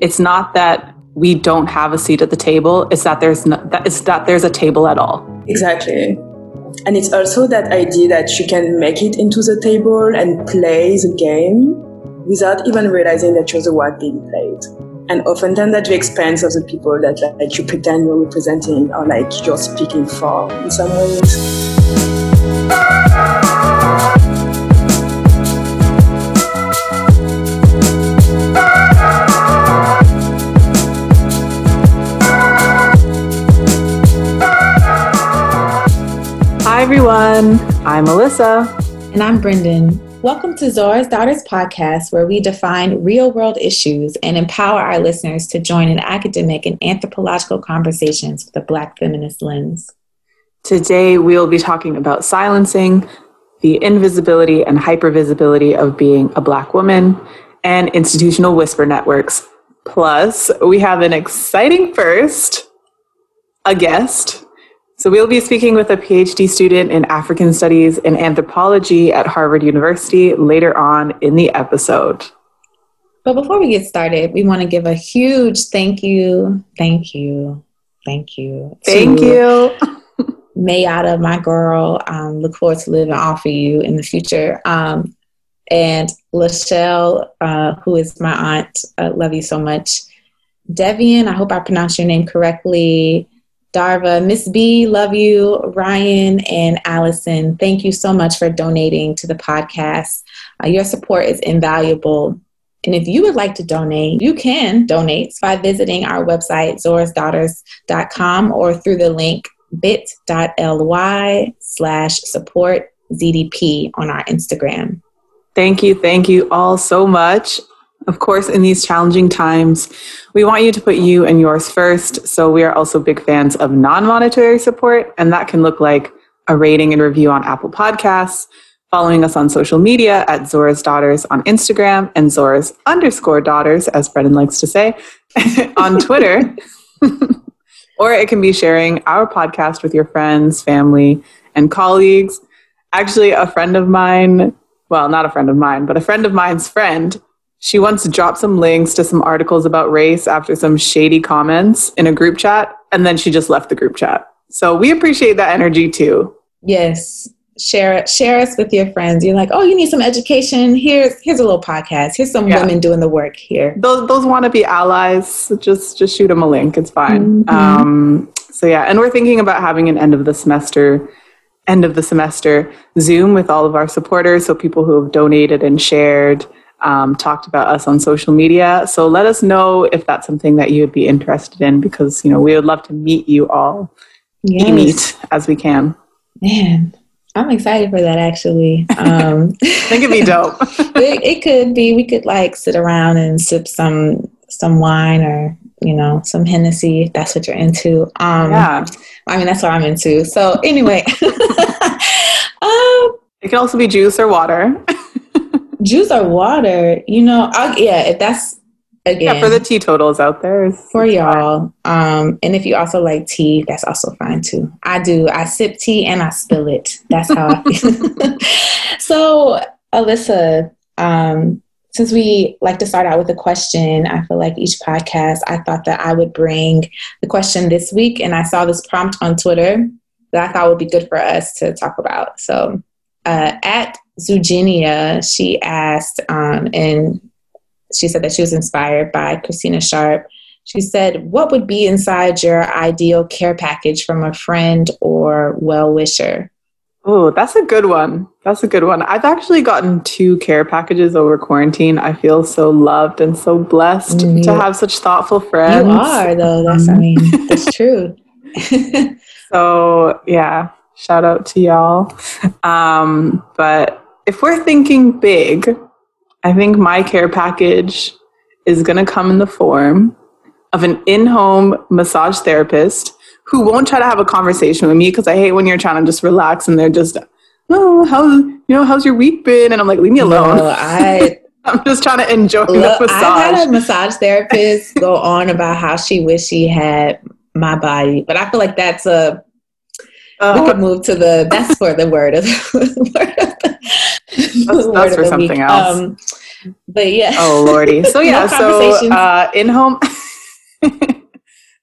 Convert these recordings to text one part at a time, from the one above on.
it's not that we don't have a seat at the table, it's that there's no, that it's that there's a table at all. Exactly. And it's also that idea that you can make it into the table and play the game without even realizing that you're the one being played. And oftentimes at the expense of the people that like you pretend you're representing or like you're speaking for in some ways. Everyone. I'm Alyssa. And I'm Brendane. Welcome to Zora's Daughters podcast, where we define real world issues and empower our listeners to join in academic and anthropological conversations with a Black feminist lens. Today, we'll be talking about silencing, the invisibility and hypervisibility of being a Black woman, and institutional whisper networks. Plus, we have an exciting first a guest so we'll be speaking with a PhD student in African Studies and Anthropology at Harvard University later on in the episode. But before we get started, we want to give a huge thank you, thank you, thank you. Thank you. Mayada, my girl. Um, look forward to living off of you in the future. Um, and Lachelle, uh, who is my aunt, uh, love you so much. Devian, I hope I pronounced your name correctly. Darva, Miss B, love you. Ryan and Allison, thank you so much for donating to the podcast. Uh, your support is invaluable. And if you would like to donate, you can donate by visiting our website, zorasdaughters.com, or through the link bit.ly slash support ZDP on our Instagram. Thank you. Thank you all so much. Of course, in these challenging times, we want you to put you and yours first. So, we are also big fans of non monetary support, and that can look like a rating and review on Apple Podcasts, following us on social media at Zora's Daughters on Instagram and Zora's underscore daughters, as Brendane likes to say, on Twitter. or it can be sharing our podcast with your friends, family, and colleagues. Actually, a friend of mine, well, not a friend of mine, but a friend of mine's friend she once dropped some links to some articles about race after some shady comments in a group chat, and then she just left the group chat. So we appreciate that energy too. Yes. Share it. share us with your friends. You're like, oh, you need some education. Here's here's a little podcast. Here's some yeah. women doing the work here. Those those want to be allies. Just just shoot them a link. It's fine. Mm-hmm. Um, so yeah, and we're thinking about having an end of the semester end of the semester Zoom with all of our supporters. So people who have donated and shared um, talked about us on social media. So let us know if that's something that you would be interested in because, you know, we would love to meet you all, yes. meet as we can. Man, I'm excited for that actually. Um, I think it'd be dope. it, it could be. We could like sit around and sip some some wine or you know some Hennessy if that's what you're into. Um, yeah. I mean that's what I'm into. So anyway, um, it can also be juice or water juice or water, you know, I'll, yeah, if that's again yeah, for the teetotals out there for y'all. Um, and if you also like tea, that's also fine too. I do. I sip tea and I spill it. That's how I feel. so, Alyssa, um, since we like to start out with a question, I feel like each podcast, I thought that I would bring the question this week, and I saw this prompt on Twitter that I thought would be good for us to talk about. So, uh, at Zugenia, she asked, um, and she said that she was inspired by Christina Sharpe. She said, What would be inside your ideal care package from a friend or well wisher? Oh, that's a good one. That's a good one. I've actually gotten two care packages over quarantine. I feel so loved and so blessed mm-hmm. to have such thoughtful friends. You are, though. That's, I mean, that's true. so, yeah, shout out to y'all. Um, but if we're thinking big, I think my care package is going to come in the form of an in home massage therapist who won't try to have a conversation with me because I hate when you're trying to just relax and they're just, oh, how, you know, how's your week been? And I'm like, leave me alone. No, I. I'm just trying to enjoy look, the massage. I had a massage therapist go on about how she wished she had my body, but I feel like that's a uh, we could move to the that's for the word of the word of the, that's, that's for something week. else. Um, but yeah. Oh lordy. So yeah, no so uh, in home.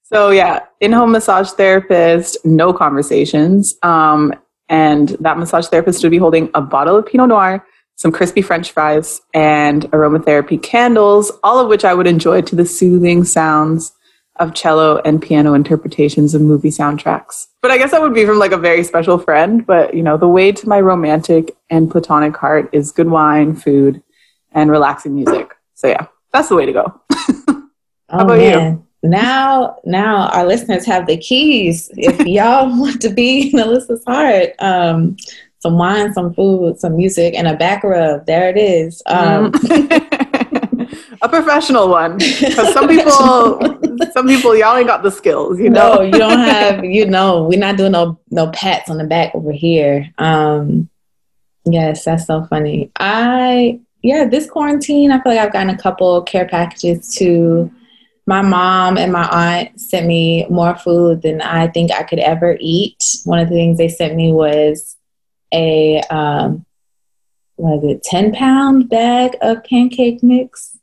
so yeah, in home massage therapist, no conversations. Um, and that massage therapist would be holding a bottle of Pinot Noir, some crispy French fries, and aromatherapy candles, all of which I would enjoy to the soothing sounds of cello and piano interpretations of movie soundtracks. But I guess that would be from like a very special friend. But you know, the way to my romantic and platonic heart is good wine, food, and relaxing music. So yeah, that's the way to go. How oh, about man. you? Now, now our listeners have the keys. If y'all want to be in Alyssa's heart, um, some wine, some food, some music, and a back rub. There it is. Um, a professional one because some people some people y'all ain't got the skills you know? no you don't have you know we're not doing no no pats on the back over here. Um yes that's so funny. I yeah this quarantine i feel like i've gotten a couple care packages to my mom and my aunt sent me more food than i think i could ever eat. One of the things they sent me was a um was it 10 pound bag of pancake mix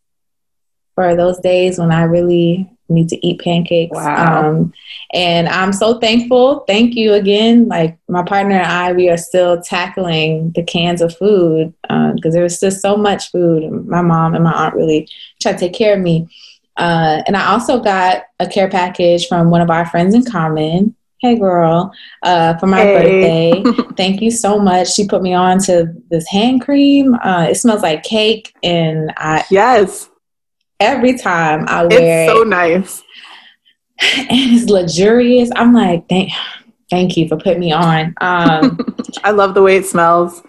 for those days when I really need to eat pancakes. Wow. Um, and I'm so thankful. Thank you again. Like my partner and I, we are still tackling the cans of food because uh, there was just so much food. My mom and my aunt really tried to take care of me. Uh, and I also got a care package from one of our friends in common. Hey girl, uh, for my hey. birthday. Thank you so much. She put me on to this hand cream. Uh, it smells like cake, and I yes, every time I wear it's so nice. And it's luxurious. I'm like, thank thank you for putting me on. Um, I love the way it smells.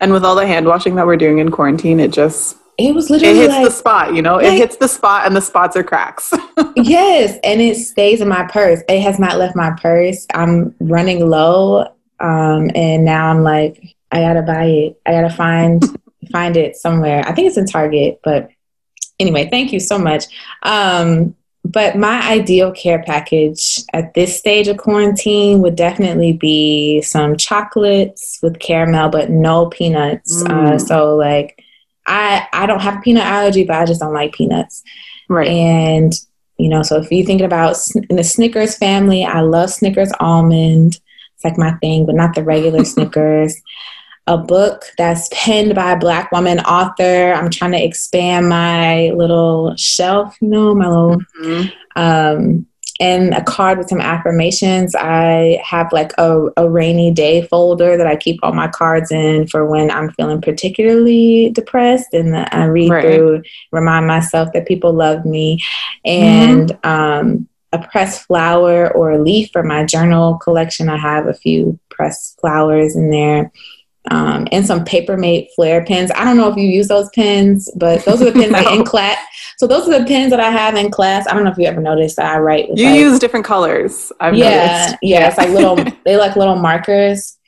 And with all the hand washing that we're doing in quarantine, it just it was literally it hits like, the spot, you know. Like, it hits the spot, and the spots are cracks. yes, and it stays in my purse. It has not left my purse. I'm running low, um, and now I'm like, I gotta buy it. I gotta find find it somewhere. I think it's in Target, but anyway, thank you so much. Um, but my ideal care package at this stage of quarantine would definitely be some chocolates with caramel, but no peanuts. Uh, mm. Uh, so like, I I don't have a peanut allergy, but I just don't like peanuts. Right. And you know, so if you're thinking about in the Snickers family, I love Snickers almond. It's like my thing, but not the regular Snickers a book that's penned by a black woman author. I'm trying to expand my little shelf, you know, my little mm-hmm. um, and a card with some affirmations. I have like a, a rainy day folder that I keep all my cards in for when I'm feeling particularly depressed and I read right. through, remind myself that people love me. And mm-hmm. um, a pressed flower or a leaf for my journal collection. I have a few pressed flowers in there um, and some paper Papermate flare pens. I don't know if you use those pens, but those are the pens no. like in class. So those are the pens that I have in class. I don't know if you ever noticed that I write. you like, use different colors. I've yeah, noticed. yeah. It's like little. they like little markers.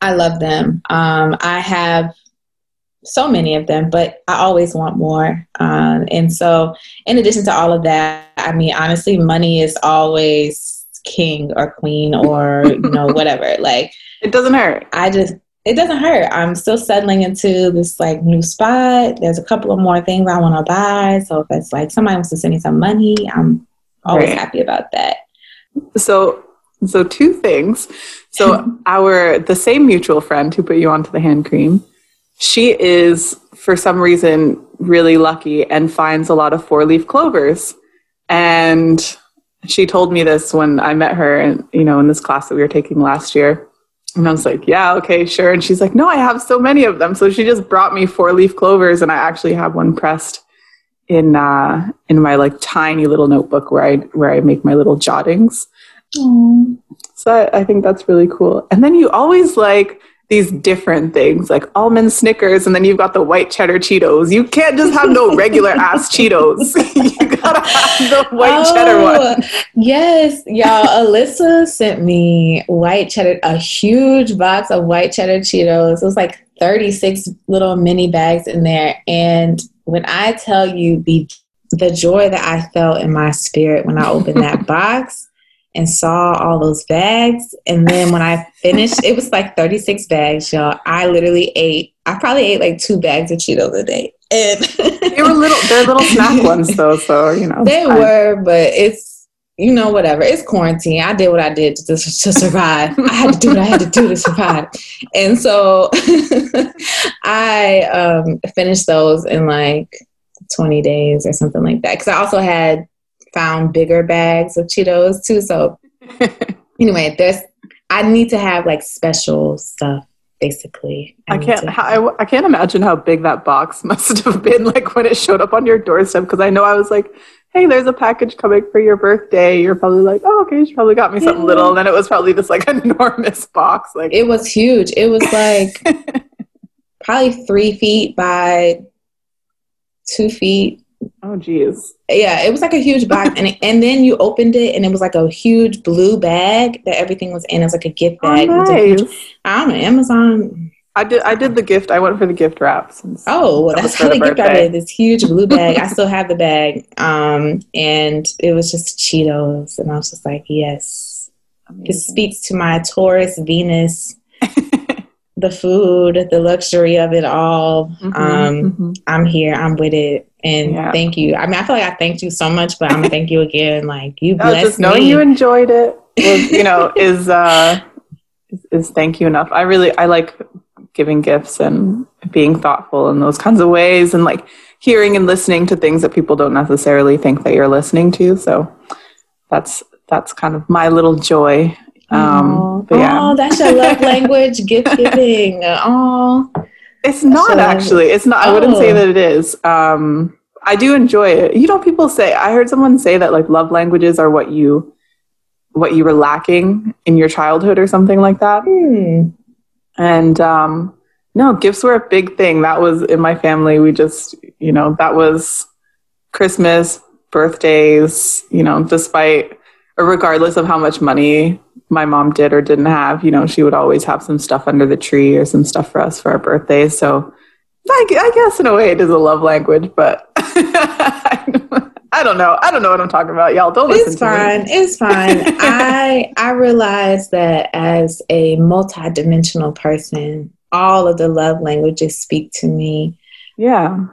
I love them. Um, I have so many of them, but I always want more. Um, and so, in addition to all of that, I mean, honestly, money is always king or queen or you know whatever. Like it doesn't hurt. I just it doesn't hurt. I'm still settling into this like new spot. There's a couple of more things I want to buy. So if it's like somebody wants to send me some money, I'm always right. happy about that. So so two things. So our the same mutual friend who put you onto the hand cream, she is for some reason really lucky and finds a lot of four leaf clovers. And she told me this when I met her and you know in this class that we were taking last year and I was like, yeah, okay, sure. And she's like, no, I have so many of them. So she just brought me four leaf clovers, and I actually have one pressed in uh, in my like tiny little notebook where I where I make my little jottings. So I, I think that's really cool. And then you always like these different things like almond Snickers, and then you've got the white cheddar Cheetos. You can't just have no regular ass Cheetos. you gotta have the white oh, cheddar one. Yes, y'all. Alyssa sent me white cheddar, a huge box of white cheddar Cheetos. It was like 36 little mini bags in there. And when I tell you the the joy that I felt in my spirit when I opened that box, and saw all those bags. And then when I finished, it was like 36 bags, y'all. I literally ate, I probably ate like two bags of Cheetos a day. And they were little, they're little snack ones though. So, you know. They were, but it's, you know, whatever. It's quarantine. I did what I did to, to survive. I had to do what I had to do to survive. And so I um, finished those in like 20 days or something like that. Because I also had found bigger bags of Cheetos too. So anyway, there's I need to have like special stuff basically. I, I can't I, I can't imagine how big that box must have been like when it showed up on your doorstep because I know I was like, "Hey, there's a package coming for your birthday." You're probably like, "Oh, okay, she probably got me something yeah. little." And then it was probably this like enormous box. Like it was huge. It was like probably three feet by two feet Oh, geez. Yeah, it was like a huge box, and and then you opened it, and it was like a huge blue bag that everything was in. It was like a gift oh, bag. Oh, nice. Huge, I don't know, Amazon. I did. I did the gift. I went for the gift wraps. Oh, well, that that's how the gift I did. This huge blue bag. I still have the bag. Um, and it was just Cheetos, and I was just like, yes, Amazing. this speaks to my Taurus Venus. the food, the luxury of it all. Mm-hmm, um, mm-hmm. I'm here. I'm with it. And yeah. thank you. I mean, I feel like I thanked you so much, but I'm gonna thank you again. Like you blessed no, just knowing me. you enjoyed it was, you know, is uh is, is thank you enough. I really I like giving gifts and being thoughtful in those kinds of ways and like hearing and listening to things that people don't necessarily think that you're listening to. So that's that's kind of my little joy. Um, yeah. Oh, that's your love language, gift giving. Oh, it's not actually. It's not. Oh. I wouldn't say oh. that it is. Um, I do enjoy it. You know, people say. I heard someone say that like love languages are what you, what you were lacking in your childhood or something like that. Hmm. And um, no, gifts were a big thing. That was in my family. We just, you know, that was Christmas, birthdays. You know, despite or regardless of how much money my mom did or didn't have, you know, she would always have some stuff under the tree or some stuff for us for our birthdays. So I, I guess in a way it is a love language, but I don't know. I don't know what I'm talking about. Y'all don't listen it's fine. It's fine. I I realize that as a multidimensional person, all of the love languages speak to me. Yeah.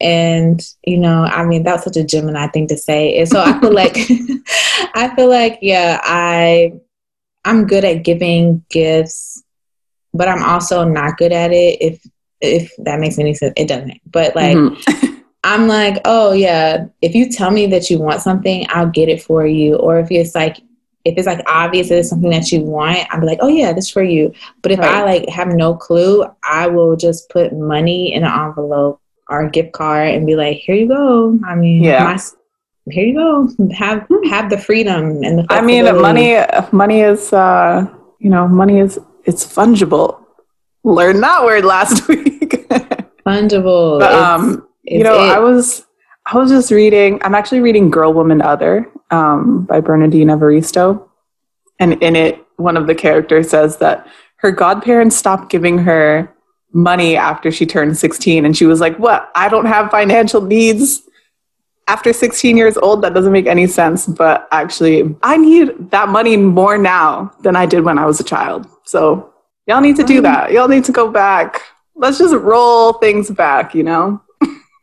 And you know, I mean, that's such a Gemini thing to say. And so I feel like, I feel like, yeah, I I'm good at giving gifts, but I'm also not good at it. If if that makes any sense, it doesn't. But like, mm-hmm. I'm like, oh yeah, if you tell me that you want something, I'll get it for you. Or if it's like, if it's like obvious that it's something that you want, I'll be like, oh yeah, this is for you. But if right. I like have no clue, I will just put money in an envelope or a gift card and be like, here you go. I mean, yeah. my here you go. Have have the freedom and the. I mean, money money is uh, you know money is it's fungible. Learned that word last week. fungible. But, um, it's, you know, it. I was I was just reading. I'm actually reading Girl, Woman, Other um, by Bernardine Evaristo, and in it, one of the characters says that her godparents stopped giving her money after she turned 16 and she was like what i don't have financial needs after 16 years old, that doesn't make any sense. But actually, I need that money more now than I did when I was a child. So y'all need to do that. Y'all need to go back. Let's just roll things back, you know?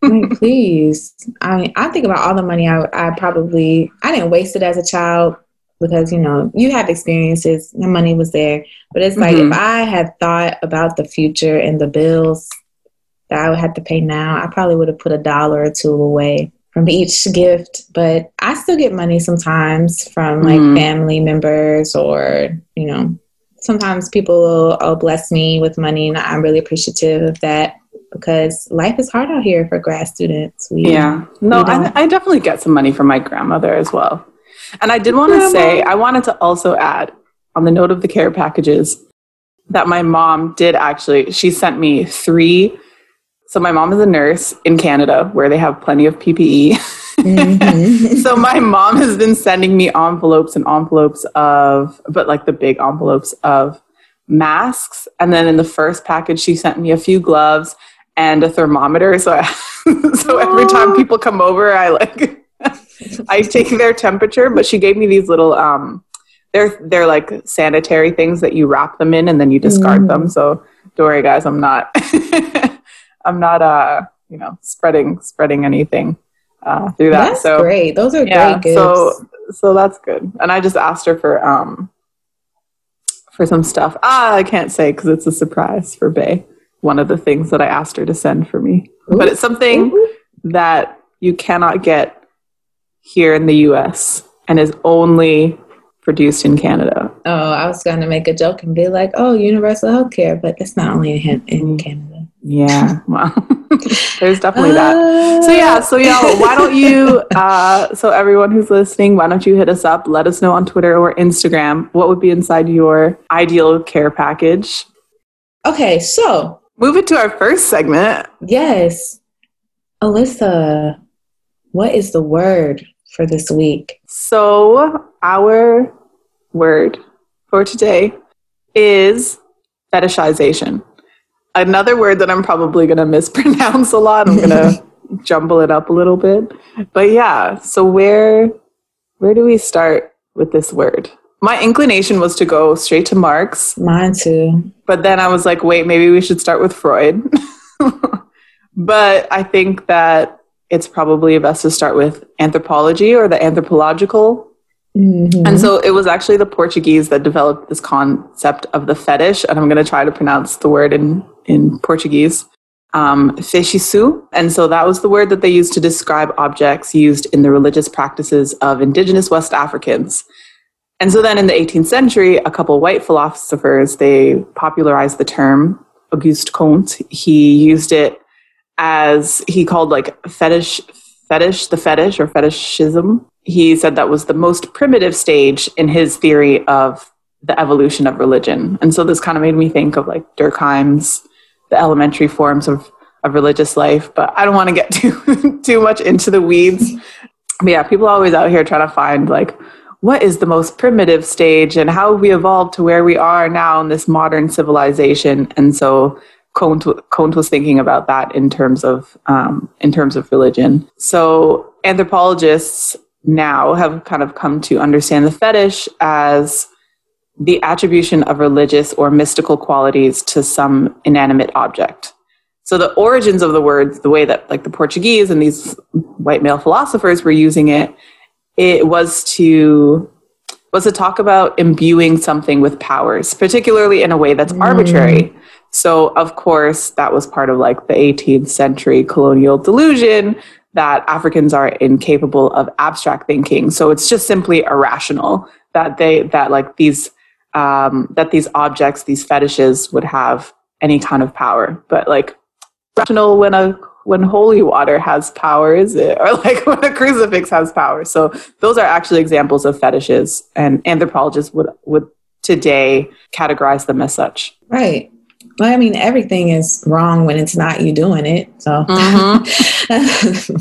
Please. I mean, I think about all the money I, I probably, I didn't waste it as a child because, you know, you have experiences, the money was there. But it's like mm-hmm. if I had thought about the future and the bills that I would have to pay now, I probably would have put a dollar or two away from each gift, but I still get money sometimes from like mm-hmm. family members or, you know, sometimes people will, will bless me with money and I'm really appreciative of that because life is hard out here for grad students. We, yeah. No, I, I, definitely get some money from my grandmother as well. And I did want to say, I wanted to also add on the note of the care packages that my mom did actually, she sent me three so my mom is a nurse in Canada where they have plenty of PPE. Mm-hmm. so my mom has been sending me envelopes and envelopes of, but like the big envelopes of masks. And then in the first package, she sent me a few gloves and a thermometer. So, I, so every time people come over, I like, I take their temperature. But she gave me these little um, they're they're like sanitary things that you wrap them in and then you discard mm. them. So don't worry, guys. I'm not. I'm not. Uh, you know, spreading spreading anything uh, through that. That's so great. Those are yeah, great gifts. So so that's good. And I just asked her for um for some stuff. Ah, I can't say because it's a surprise for Bay. One of the things that I asked her to send for me, Ooh. but it's something Ooh. that you cannot get here in the U.S. and is only produced in Canada. Oh, I was going to make a joke and be like, "Oh, universal healthcare," but it's not only in, in Canada. Yeah, well, there's definitely that. So yeah, so yeah, why don't you? Uh, so everyone who's listening, why don't you hit us up? Let us know on Twitter or Instagram what would be inside your ideal care package. Okay, so move it to our first segment. Yes, Alyssa, what is the word for this week? So our word for today is fetishization another word that I'm probably going to mispronounce a lot. I'm going to jumble it up a little bit. But yeah, so where where do we start with this word? My inclination was to go straight to Marx. Mine too. But then I was like, wait, maybe we should start with Freud. but I think that it's probably best to start with anthropology or the anthropological Mm-hmm. And so it was actually the Portuguese that developed this concept of the fetish, and I'm going to try to pronounce the word in in Portuguese, um, feitiço. And so that was the word that they used to describe objects used in the religious practices of indigenous West Africans. And so then in the 18th century, a couple white philosophers, they popularized the term. Auguste Comte, he used it as he called like fetish, fetish, the fetish or fetishism he said that was the most primitive stage in his theory of the evolution of religion. And so this kind of made me think of like Durkheim's the elementary forms of, of religious life. But I don't want to get too too much into the weeds. But yeah, people are always out here trying to find like what is the most primitive stage and how we evolved to where we are now in this modern civilization. And so Comte, Comte was thinking about that in terms of um, in terms of religion. So anthropologists now have kind of come to understand the fetish as the attribution of religious or mystical qualities to some inanimate object. So the origins of the words, the way that like the Portuguese and these white male philosophers were using it, it was to was to talk about imbuing something with powers, particularly in a way that's mm. arbitrary. So of course that was part of like the 18th century colonial delusion that Africans are incapable of abstract thinking. So it's just simply irrational that they that like these um, that these objects, these fetishes, would have any kind of power. But like rational when a when holy water has power, is it? Or like when a crucifix has power. So those are actually examples of fetishes, and anthropologists would would today categorize them as such. Right. Well, I mean, everything is wrong when it's not you doing it. So, mm-hmm.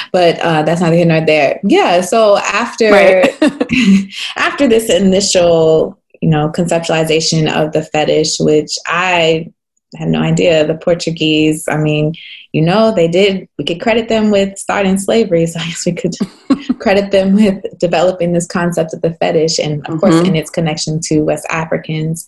but uh, that's the here nor there. Yeah. So after right. after this initial, you know, conceptualization of the fetish, which I had no idea, the Portuguese. I mean, you know, they did. We could credit them with starting slavery, so I guess we could credit them with developing this concept of the fetish, and of mm-hmm. course, in its connection to West Africans.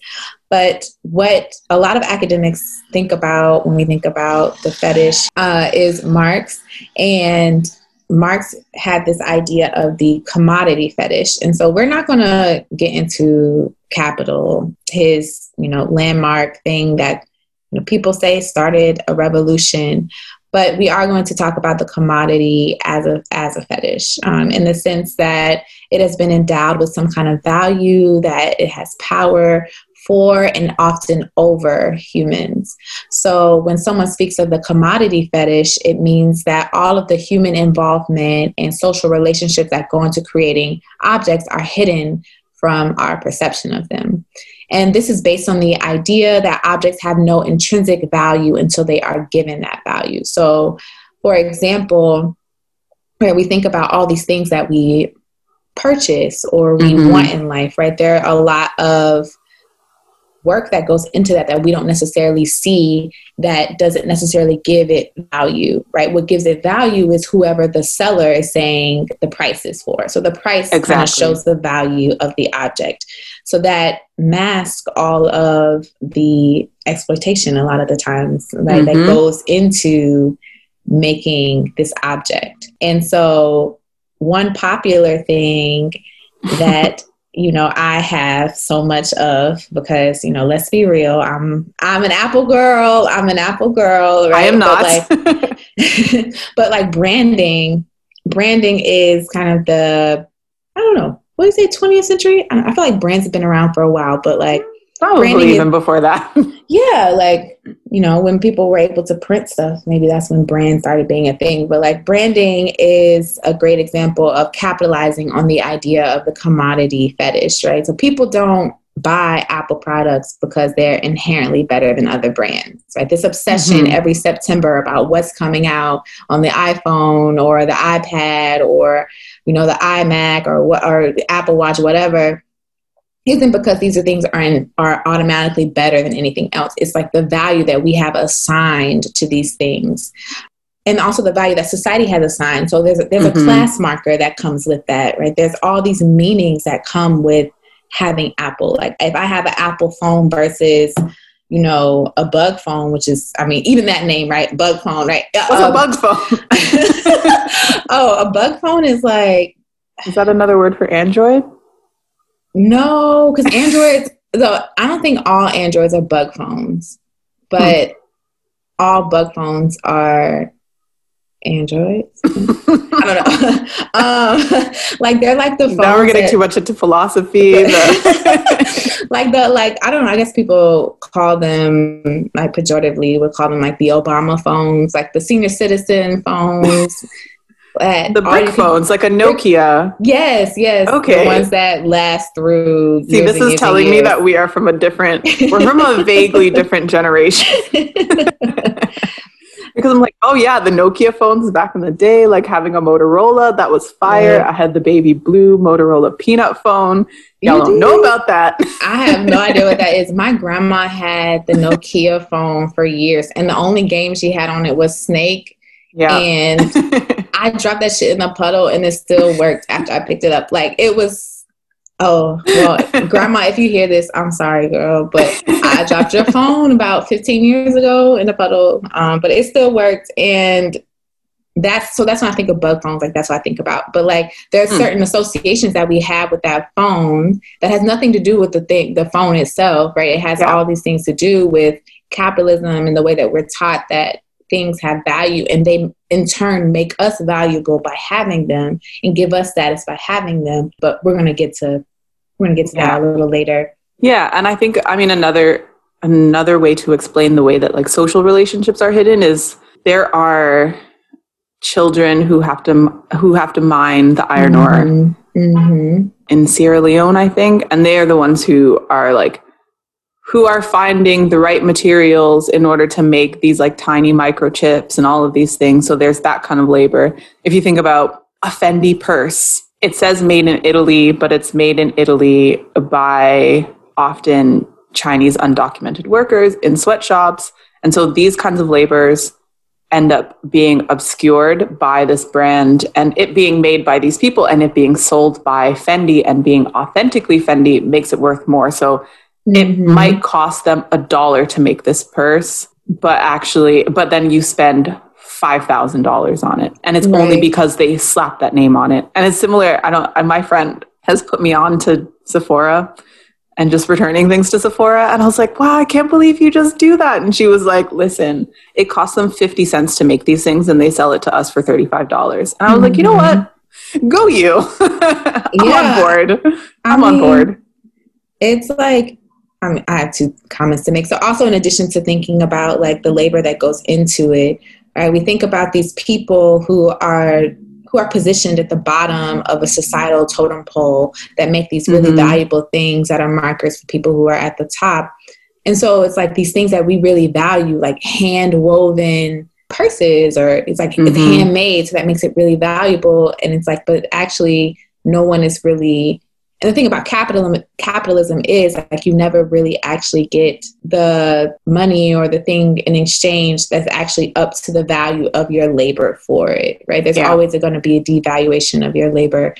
But what a lot of academics think about when we think about the fetish uh, is Marx, and Marx had this idea of the commodity fetish. And so we're not going to get into capital, his, you know, landmark thing that you know, people say started a revolution, but we are going to talk about the commodity as a as a fetish um, in the sense that it has been endowed with some kind of value, that it has power for and often over humans. So when someone speaks of the commodity fetish, it means that all of the human involvement and social relationships that go into creating objects are hidden from our perception of them. And this is based on the idea that objects have no intrinsic value until they are given that value. So, for example, where we think about all these things that we purchase or we mm-hmm. want in life, right? There are a lot of work that goes into that that we don't necessarily see that doesn't necessarily give it value, right? What gives it value is whoever the seller is saying the price is for. So the price exactly. kind of shows the value of the object. So that masks all of the exploitation a lot of the times, right? Mm-hmm. That goes into making this object. And so one popular thing that you know I have so much of because you know let's be real I'm I'm an Apple girl I'm an Apple girl right? I am not. but like, but like branding branding is kind of the I don't know what do you say 20th century? I feel like brands have been around for a while but like Probably even is, before that. yeah, like, you know, when people were able to print stuff, maybe that's when brands started being a thing. But like branding is a great example of capitalizing on the idea of the commodity fetish, right? So people don't buy Apple products because they're inherently better than other brands, right? This obsession mm-hmm. every September about what's coming out on the iPhone or the iPad or, you know, the iMac or what or the Apple Watch, whatever isn't because these are things are in, are automatically better than anything else. It's like the value that we have assigned to these things, and also the value that society has assigned. So there's a, there's mm-hmm. a class marker that comes with that, right? There's all these meanings that come with having Apple. Like if I have an Apple phone versus you know, a bug phone, which is, I mean, even that name, right? Bug phone, right? What's um, a bug phone? oh, a bug phone is like. Is that another word for Android? No, because Androids, though, I don't think all Androids are bug phones, but hmm. all bug phones are Androids. I don't know. um, like they're like the phones. Now we're getting that, too much into philosophy. like the like I don't know. I guess people call them like pejoratively would call them like the Obama phones, like the senior citizen phones the brick phones, like a Nokia. Yes, yes. Okay. The ones that last through. See, this is telling me that we are from a different, we're from a vaguely different generation. because I'm like, oh yeah, the Nokia phones back in the day, like having a Motorola, that was fire. Yeah. I had the baby blue Motorola peanut phone. Y'all you don't know about that. I have no idea what that is. My grandma had the Nokia phone for years, and the only game she had on it was Snake. Yeah. And I dropped that shit in the puddle and it still worked after I picked it up. Like it was oh well grandma, if you hear this, I'm sorry, girl. But I dropped your phone about 15 years ago in the puddle. Um, but it still worked and that's so that's when I think of bug phones, like that's what I think about. But like there are hmm. certain associations that we have with that phone that has nothing to do with the thing the phone itself, right? It has yeah. all these things to do with capitalism and the way that we're taught that things have value and they in turn make us valuable by having them and give us status by having them but we're going to get to we're going to get to yeah. that a little later yeah and i think i mean another another way to explain the way that like social relationships are hidden is there are children who have to who have to mine the iron ore mm-hmm. mm-hmm. in Sierra Leone, I think, and they are the ones who are like who are finding the right materials in order to make these like tiny microchips and all of these things. So there's that kind of labor. If you think about a Fendi purse, it says made in Italy, but it's made in Italy by often Chinese undocumented workers in sweatshops. And so these kinds of labors end up being obscured by this brand and it being made by these people and it being sold by Fendi and being authentically Fendi makes it worth more. So it mm-hmm. might cost them a dollar to make this purse, but actually, but then you spend $5,000 on it. And it's right. only because they slapped that name on it. And it's similar. I don't, my friend has put me on to Sephora and just returning things to Sephora. And I was like, wow, I can't believe you just do that. And she was like, listen, it costs them 50 cents to make these things and they sell it to us for $35. And I was mm-hmm. like, you know what? Go you. I'm yeah. on board. I'm I mean, on board. It's like I have two comments to make. So, also in addition to thinking about like the labor that goes into it, right? We think about these people who are who are positioned at the bottom of a societal totem pole that make these really mm-hmm. valuable things that are markers for people who are at the top. And so it's like these things that we really value, like hand woven purses, or it's like mm-hmm. it's handmade, so that makes it really valuable. And it's like, but actually, no one is really and the thing about capitalism capitalism is like you never really actually get the money or the thing in exchange that's actually up to the value of your labor for it right? There's yeah. always going to be a devaluation of your labor.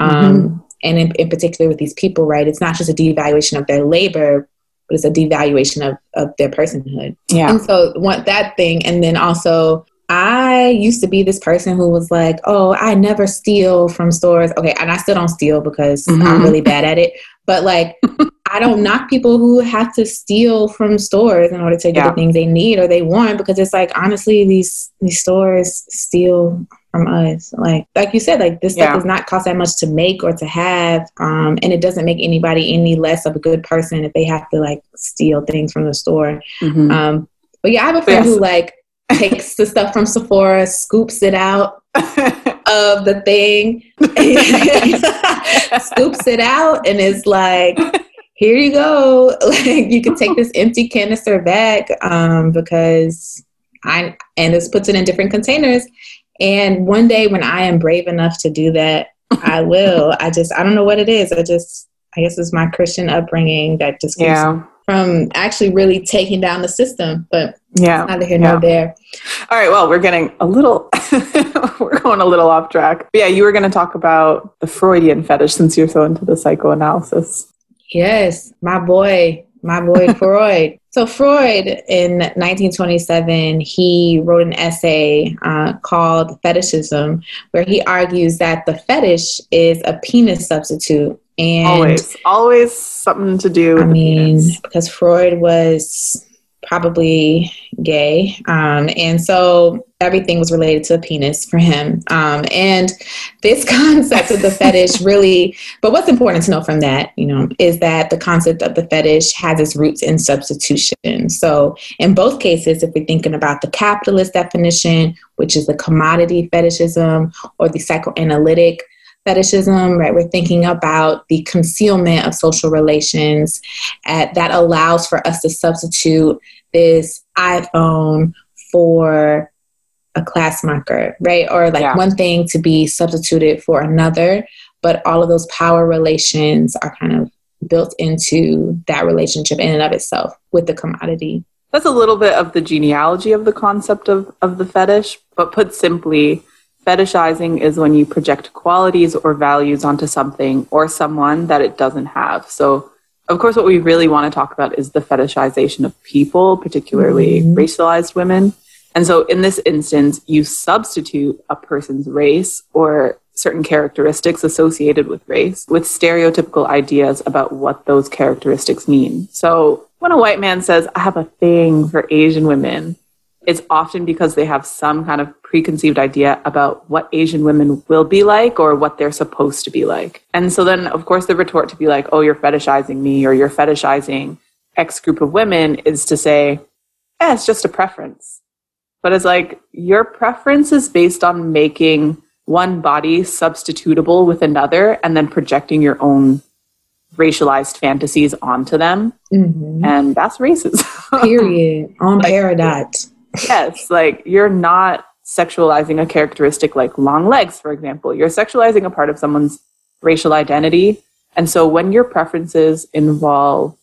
Um, mm-hmm. and in, in particular with these people right? It's not just a devaluation of their labor but it's a devaluation of, of their personhood. Yeah. And so want that thing and then also I used to be this person who was like, oh, I never steal from stores. Okay, and I still don't steal because mm-hmm. I'm really bad at it. But like, I don't knock people who have to steal from stores in order to get yeah. the things they need or they want because it's like honestly, these these stores steal from us. Like like you said, like this stuff does not cost that much to make or to have, um, and it doesn't make anybody any less of a good person if they have to like steal things from the store. Mm-hmm. Um, but yeah, I have a friend yes. who like takes the stuff from Sephora, scoops it out of the thing, scoops it out, and is like, here you go. Like you can take this empty canister back um, because I and this puts it in different containers. And one day when I am brave enough to do that, I will. I just I don't know what it is. I just I guess it's my Christian upbringing that just keeps yeah from actually really taking down the system. But yeah, neither here yeah. nor there. All right. Well, we're getting a little, we're going a little off track. But yeah, you were going to talk about the Freudian fetish since you're so into the psychoanalysis. Yes, my boy, my boy Freud. So Freud in 1927, he wrote an essay uh, called Fetishism, where he argues that the fetish is a penis substitute and always, always something to do. I mean, penis. because Freud was probably gay, um, and so everything was related to a penis for him. Um, and this concept of the fetish really, but what's important to know from that, you know, is that the concept of the fetish has its roots in substitution. So in both cases, if we're thinking about the capitalist definition, which is the commodity fetishism, or the psychoanalytic fetishism, right? We're thinking about the concealment of social relations at, that allows for us to substitute this iPhone for a class marker, right? Or like yeah. one thing to be substituted for another, but all of those power relations are kind of built into that relationship in and of itself with the commodity. That's a little bit of the genealogy of the concept of, of the fetish, but put simply, Fetishizing is when you project qualities or values onto something or someone that it doesn't have. So, of course, what we really want to talk about is the fetishization of people, particularly mm-hmm. racialized women. And so, in this instance, you substitute a person's race or certain characteristics associated with race with stereotypical ideas about what those characteristics mean. So, when a white man says, I have a thing for Asian women, it's often because they have some kind of preconceived idea about what Asian women will be like or what they're supposed to be like. And so then, of course, the retort to be like, oh, you're fetishizing me or you're fetishizing X group of women is to say, yeah, it's just a preference. But it's like your preference is based on making one body substitutable with another and then projecting your own racialized fantasies onto them. Mm-hmm. And that's racism. Period. On like, Peridot yes, like you're not sexualizing a characteristic like long legs, for example. You're sexualizing a part of someone's racial identity. And so when your preferences involve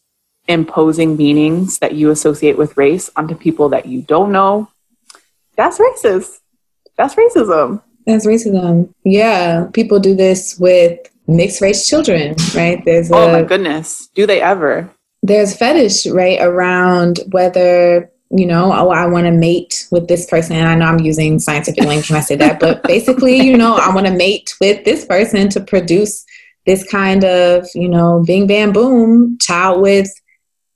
imposing meanings that you associate with race onto people that you don't know, that's racist. That's racism. That's racism. Yeah. People do this with mixed race children, right? There's oh a, Oh my goodness. Do they ever? There's fetish, right, around whether you know, oh, I want to mate with this person. And I know I'm using scientific language when I say that, but basically, you know, I want to mate with this person to produce this kind of, you know, bing, bam, boom child with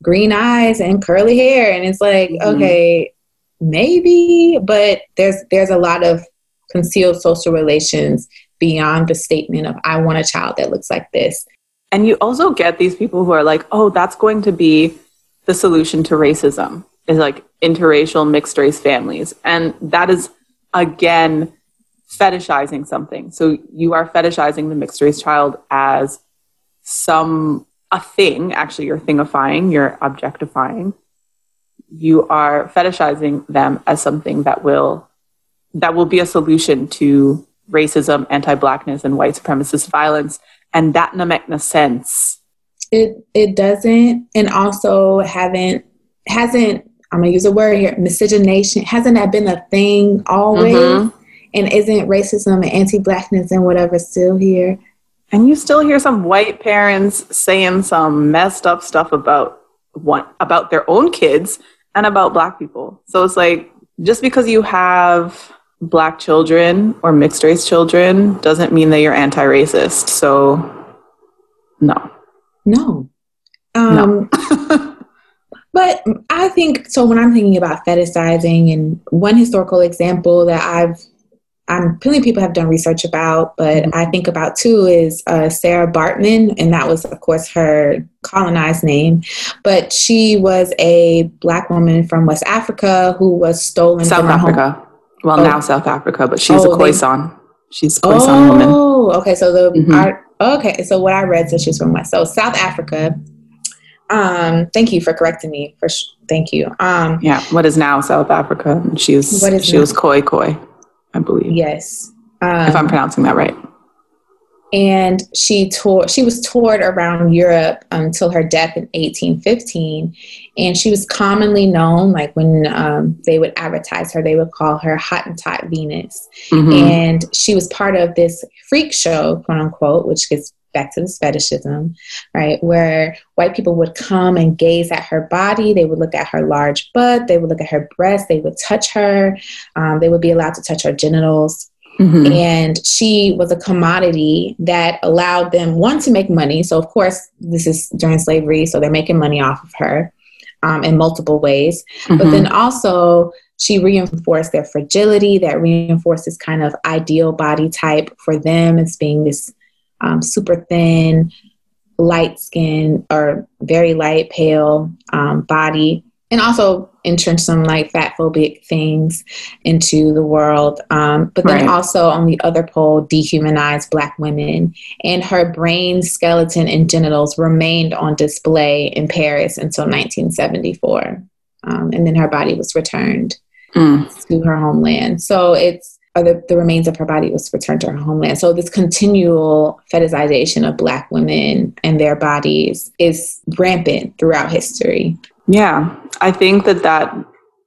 green eyes and curly hair. And it's like, mm-hmm. okay, maybe, but there's there's a lot of concealed social relations beyond the statement of I want a child that looks like this. And you also get these people who are like, oh, that's going to be the solution to racism is like interracial mixed race families. And that is, again, fetishizing something. So you are fetishizing the mixed race child as some, a thing. Actually, you're thingifying, you're objectifying. You are fetishizing them as something that will, that will be a solution to racism, anti blackness, and white supremacist violence. and that no make no sense. It it doesn't, and also haven't hasn't. I'm gonna use a word here. Miscegenation hasn't that been a thing always? Mm-hmm. And isn't racism and anti-blackness and whatever still here? And you still hear some white parents saying some messed up stuff about what about their own kids and about black people. So it's like just because you have black children or mixed race children doesn't mean that you're anti-racist. So no. No. Um, no. but I think so when I'm thinking about fetishizing and one historical example that I've I'm plenty of people have done research about, but mm-hmm. I think about too is uh, Sarah Baartman, and that was, of course, her colonized name. But she was a black woman from West Africa who was stolen from South Africa. Home. Well, oh. now South Africa, but she's oh, a Khoisan. She's a Khoisan oh, woman. Oh, okay. So the mm-hmm. art, okay. So what I read says she's from West. So South Africa. Um, thank you for correcting me. For sh- thank you. Um, yeah. What is now South Africa? She was. What is she now? was Khoi Khoi. I believe. Yes. Um, if I'm um, pronouncing that right. And she toured, she was toured around Europe until her death in 1815. And she was commonly known, like when um, they would advertise her, they would call her Hottentot Venus. Mm-hmm. And she was part of this freak show, quote unquote, which gets back to this fetishism, right? Where white people would come and gaze at her body. They would look at her large butt. They would look at her breast. They would touch her. Um, they would be allowed to touch her genitals. Mm-hmm. And she was a commodity that allowed them, one, to make money. So, of course, this is during slavery, so they're making money off of her um, in multiple ways. Mm-hmm. But then also, she reinforced their fragility, that reinforces kind of ideal body type for them as being this um, super thin, light skin, or very light, pale um, body, and also entrench some like fat phobic things into the world. Um, but then right. also on the other pole, dehumanize Black women. And her brain, skeleton, and genitals remained on display in Paris until 1974. Um, and then her body was returned mm. to her homeland. So it's or the, the remains of her body was returned to her homeland. So this continual fetishization of black women and their bodies is rampant throughout history. Yeah, I think that that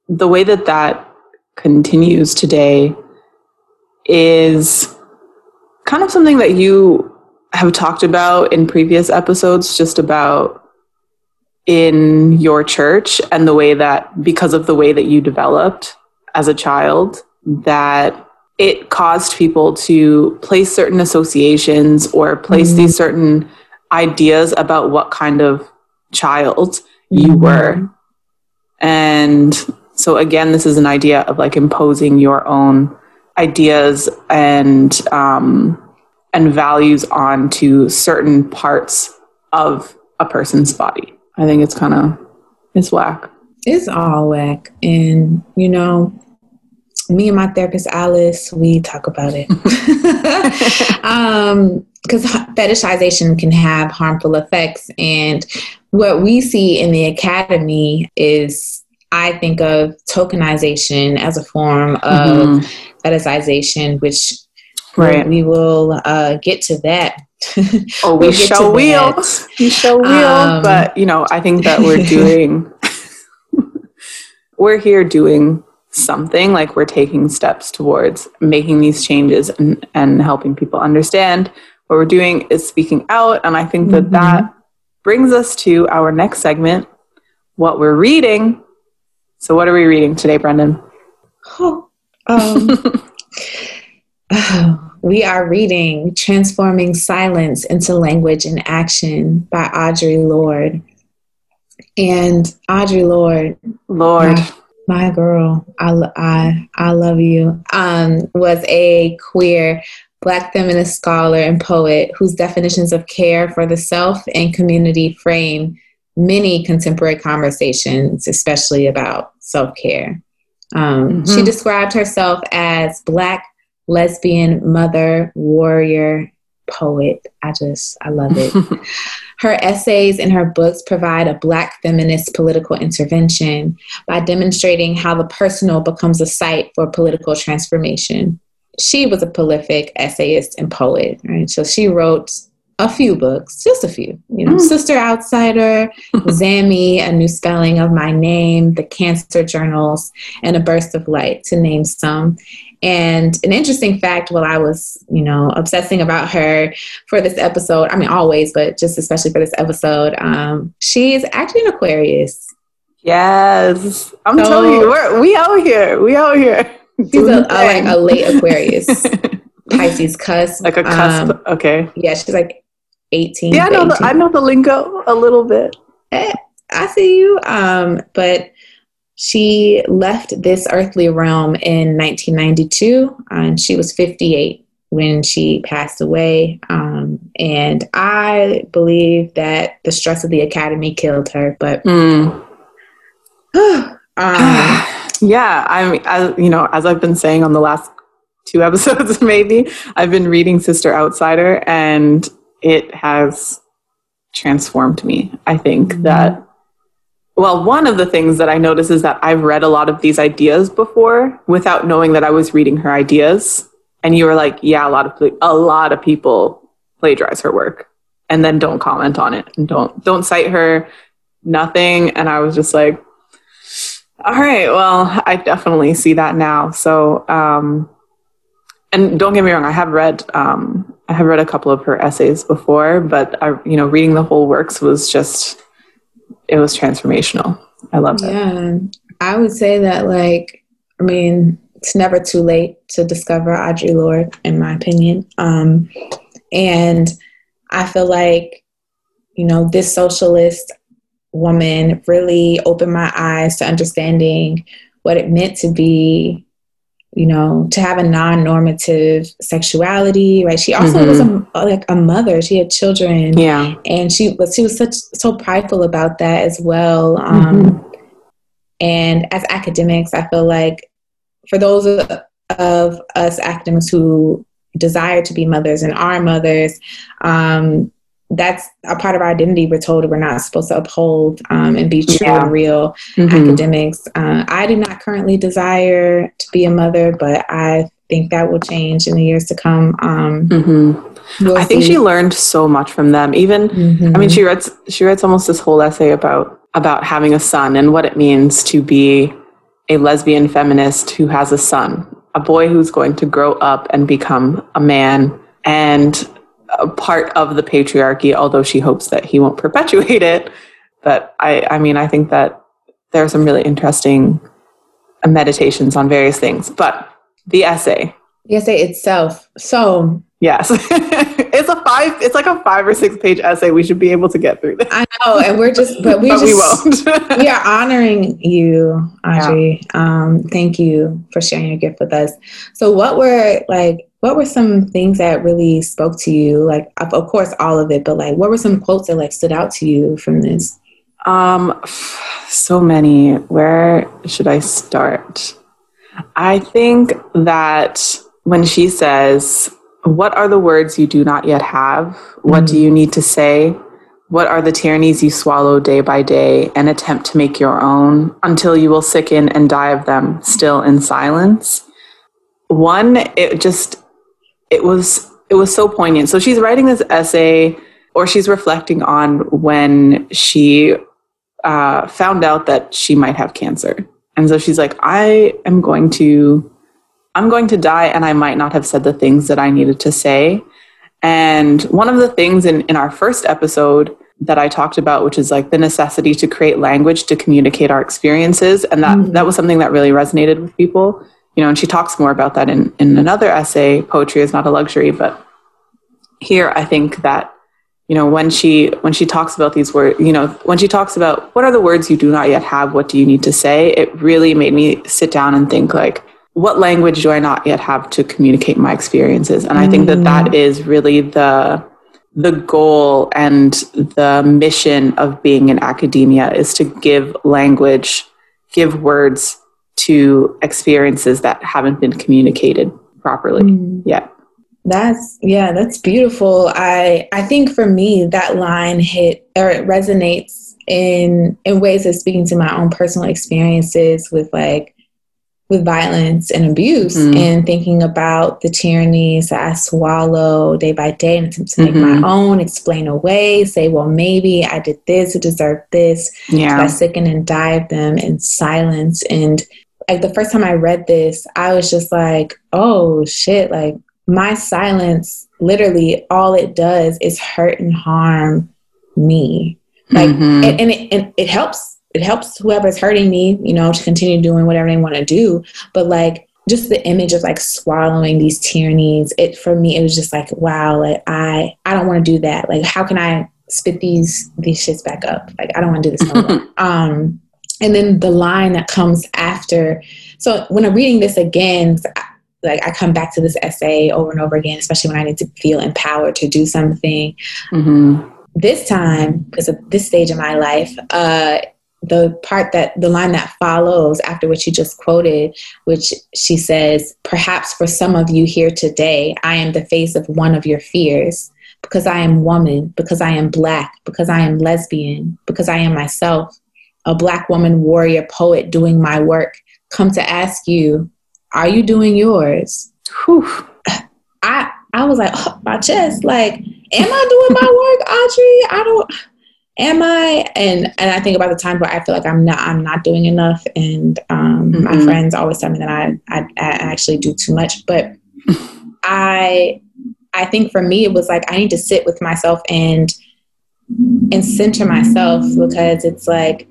the way that that continues today is kind of something that you have talked about in previous episodes just about in your church and the way that because of the way that you developed as a child that it caused people to place certain associations or place mm-hmm. these certain ideas about what kind of child you mm-hmm. were. And so, again, this is an idea of like imposing your own ideas and um, and values onto certain parts of a person's body. I think it's kind of it's whack. It's all whack, and you know, me and my therapist Alice, we talk about it. um, because fetishization can have harmful effects. And what we see in the academy is, I think of tokenization as a form of mm-hmm. fetishization, which right. we will uh, get to that. oh, we we'll show will. We show will. Um, but, you know, I think that we're doing, we're here doing something like we're taking steps towards making these changes and, and helping people understand what we're doing is speaking out. And i think that mm-hmm. that brings us to our next segment what we're reading. So what are we reading today Brendane? Oh, um, we are reading transforming silence into language and action by audre lorde. And audre lorde lorde my girl, I, I, I love you, um, was a queer Black feminist scholar and poet whose definitions of care for the self and community frame many contemporary conversations, especially about self care. Um, mm-hmm. She described herself as Black, lesbian, mother, warrior, poet. I just, I love it. Her essays and her books provide a Black feminist political intervention by demonstrating how the personal becomes a site for political transformation. She was a prolific essayist and poet, right? So she wrote a few books, just a few. You know, mm. Sister Outsider, Zami, A New Spelling of My Name, The Cancer Journals, and A Burst of Light, to name some. And an interesting fact while I was, you know, obsessing about her for this episode, I mean, always, but just especially for this episode, um, she's actually an Aquarius. Yes. I'm so, telling you, we're, we out here. We out here. She's a, a, like a late Aquarius. Pisces cusp. Like a cusp. Um, okay. Yeah, she's like 18. Yeah, I know, the, I know the lingo a little bit. Eh, I see you. Um, but she left this earthly realm in 1992, and she was 58 when she passed away. Um, and I believe that the stress of the academy killed her. But mm. um, yeah, I'm. As, you know, as I've been saying on the last two episodes, maybe I've been reading Sister Outsider, and it has transformed me. I think mm-hmm. that well, one of the things that I notice is that I've read a lot of these ideas before without knowing that I was reading her ideas. And you were like, yeah, a lot of a lot of people plagiarize her work and then don't comment on it and don't don't cite her nothing and I was just like all right, well, I definitely see that now. So um and don't get me wrong, I have read um I have read a couple of her essays before, but I, you know, reading the whole works was just it was transformational. I love it. Yeah. I would say that like I mean, it's never too late to discover Audre Lorde, in my opinion. Um, and I feel like, you know, this socialist woman really opened my eyes to understanding what it meant to be you know, to have a non-normative sexuality, right? She also mm-hmm. was a, like a mother. She had children, yeah, and she was she was such so prideful about that as well. Um, mm-hmm. And as academics, I feel like for those of, of, us academics who desire to be mothers and are mothers, um, that's a part of our identity we're told we're not supposed to uphold um, and be true yeah. and real mm-hmm. academics. Uh, I do not currently desire to be a mother, but I think that will change in the years to come. Um, mm-hmm. we'll I think she learned so much from them. Even, mm-hmm. I mean, she writes she writes almost this whole essay about about having a son and what it means to be a lesbian feminist who has a son, a boy who's going to grow up and become a man and a part of the patriarchy, although she hopes that he won't perpetuate it. But I, I mean, I think that there are some really interesting meditations on various things. But the essay, the essay itself, so yes, it's a five. It's like a five or six page essay. We should be able to get through this. I know, and we're just, but we but just, we won't. we are honoring you, Audre. Yeah. Um, thank you for sharing your gift with us. So, what were like what were some things that really spoke to you? Like of course all of it but like what were some quotes that like stood out to you from this? Um so many. Where should i start? I think that when she says what are the words you do not yet have? What mm-hmm. do you need to say? What are the tyrannies you swallow day by day and attempt to make your own until you will sicken and die of them still in silence? One it just it was it was so poignant. So she's writing this essay, or she's reflecting on when she uh, found out that she might have cancer, and so she's like, I am going to, I'm going to die, and I might not have said the things that I needed to say. And one of the things in in our first episode that I talked about, which is like the necessity to create language to communicate our experiences, and that mm-hmm. that was something that really resonated with people you know, and she talks more about that in, in another essay, Poetry is Not a Luxury. But here I think that, you know, when she when she talks about these words, you know, when she talks about what are the words you do not yet have, what do you need to say, it really made me sit down and think like, what language do I not yet have to communicate my experiences? And I think that that mm. really the the goal and the mission of being in academia is to give language, give words to experiences that haven't been communicated properly mm. yet. That's yeah, that's beautiful. I I think for me that line hit or it resonates in in ways of speaking to my own personal experiences with like with violence and abuse mm. and thinking about the tyrannies that I swallow day by day and attempt to make mm-hmm. my own, explain away, say, well, maybe I did this I deserve this. Yeah. So I sicken and die of them in silence. And like the first time I read this, I was just like, oh shit, like my silence, literally all it does is hurt and harm me. Like, mm-hmm. and, and, it, and it helps it helps whoever's hurting me, you know, to continue doing whatever they want to do. But like just the image of like swallowing these tyrannies, it for me it was just like, wow, like I I don't want to do that. Like how can I spit these these shits back up? Like I don't want to do this no more. um and then the line that comes after. So when I'm reading this again, like I come back to this essay over and over again, especially when I need to feel empowered to do something. Mm-hmm. This time, because of this stage of my life, uh, the part that the line that follows after what you just quoted, which she says, Perhaps for some of you here today, I am the face of one of your fears because I am woman, because I am black, because I am lesbian, because I am myself, a black woman warrior poet doing my work. Come to ask you, are you doing yours? Whew. I I was like, oh, my chest, like, am I doing my work, Audre? I don't am I? And and I think about the time where I feel like I'm not I'm not doing enough, and um, mm-hmm. my friends always tell me that I, I I actually do too much. But I I think for me it was like I need to sit with myself and and center myself because it's like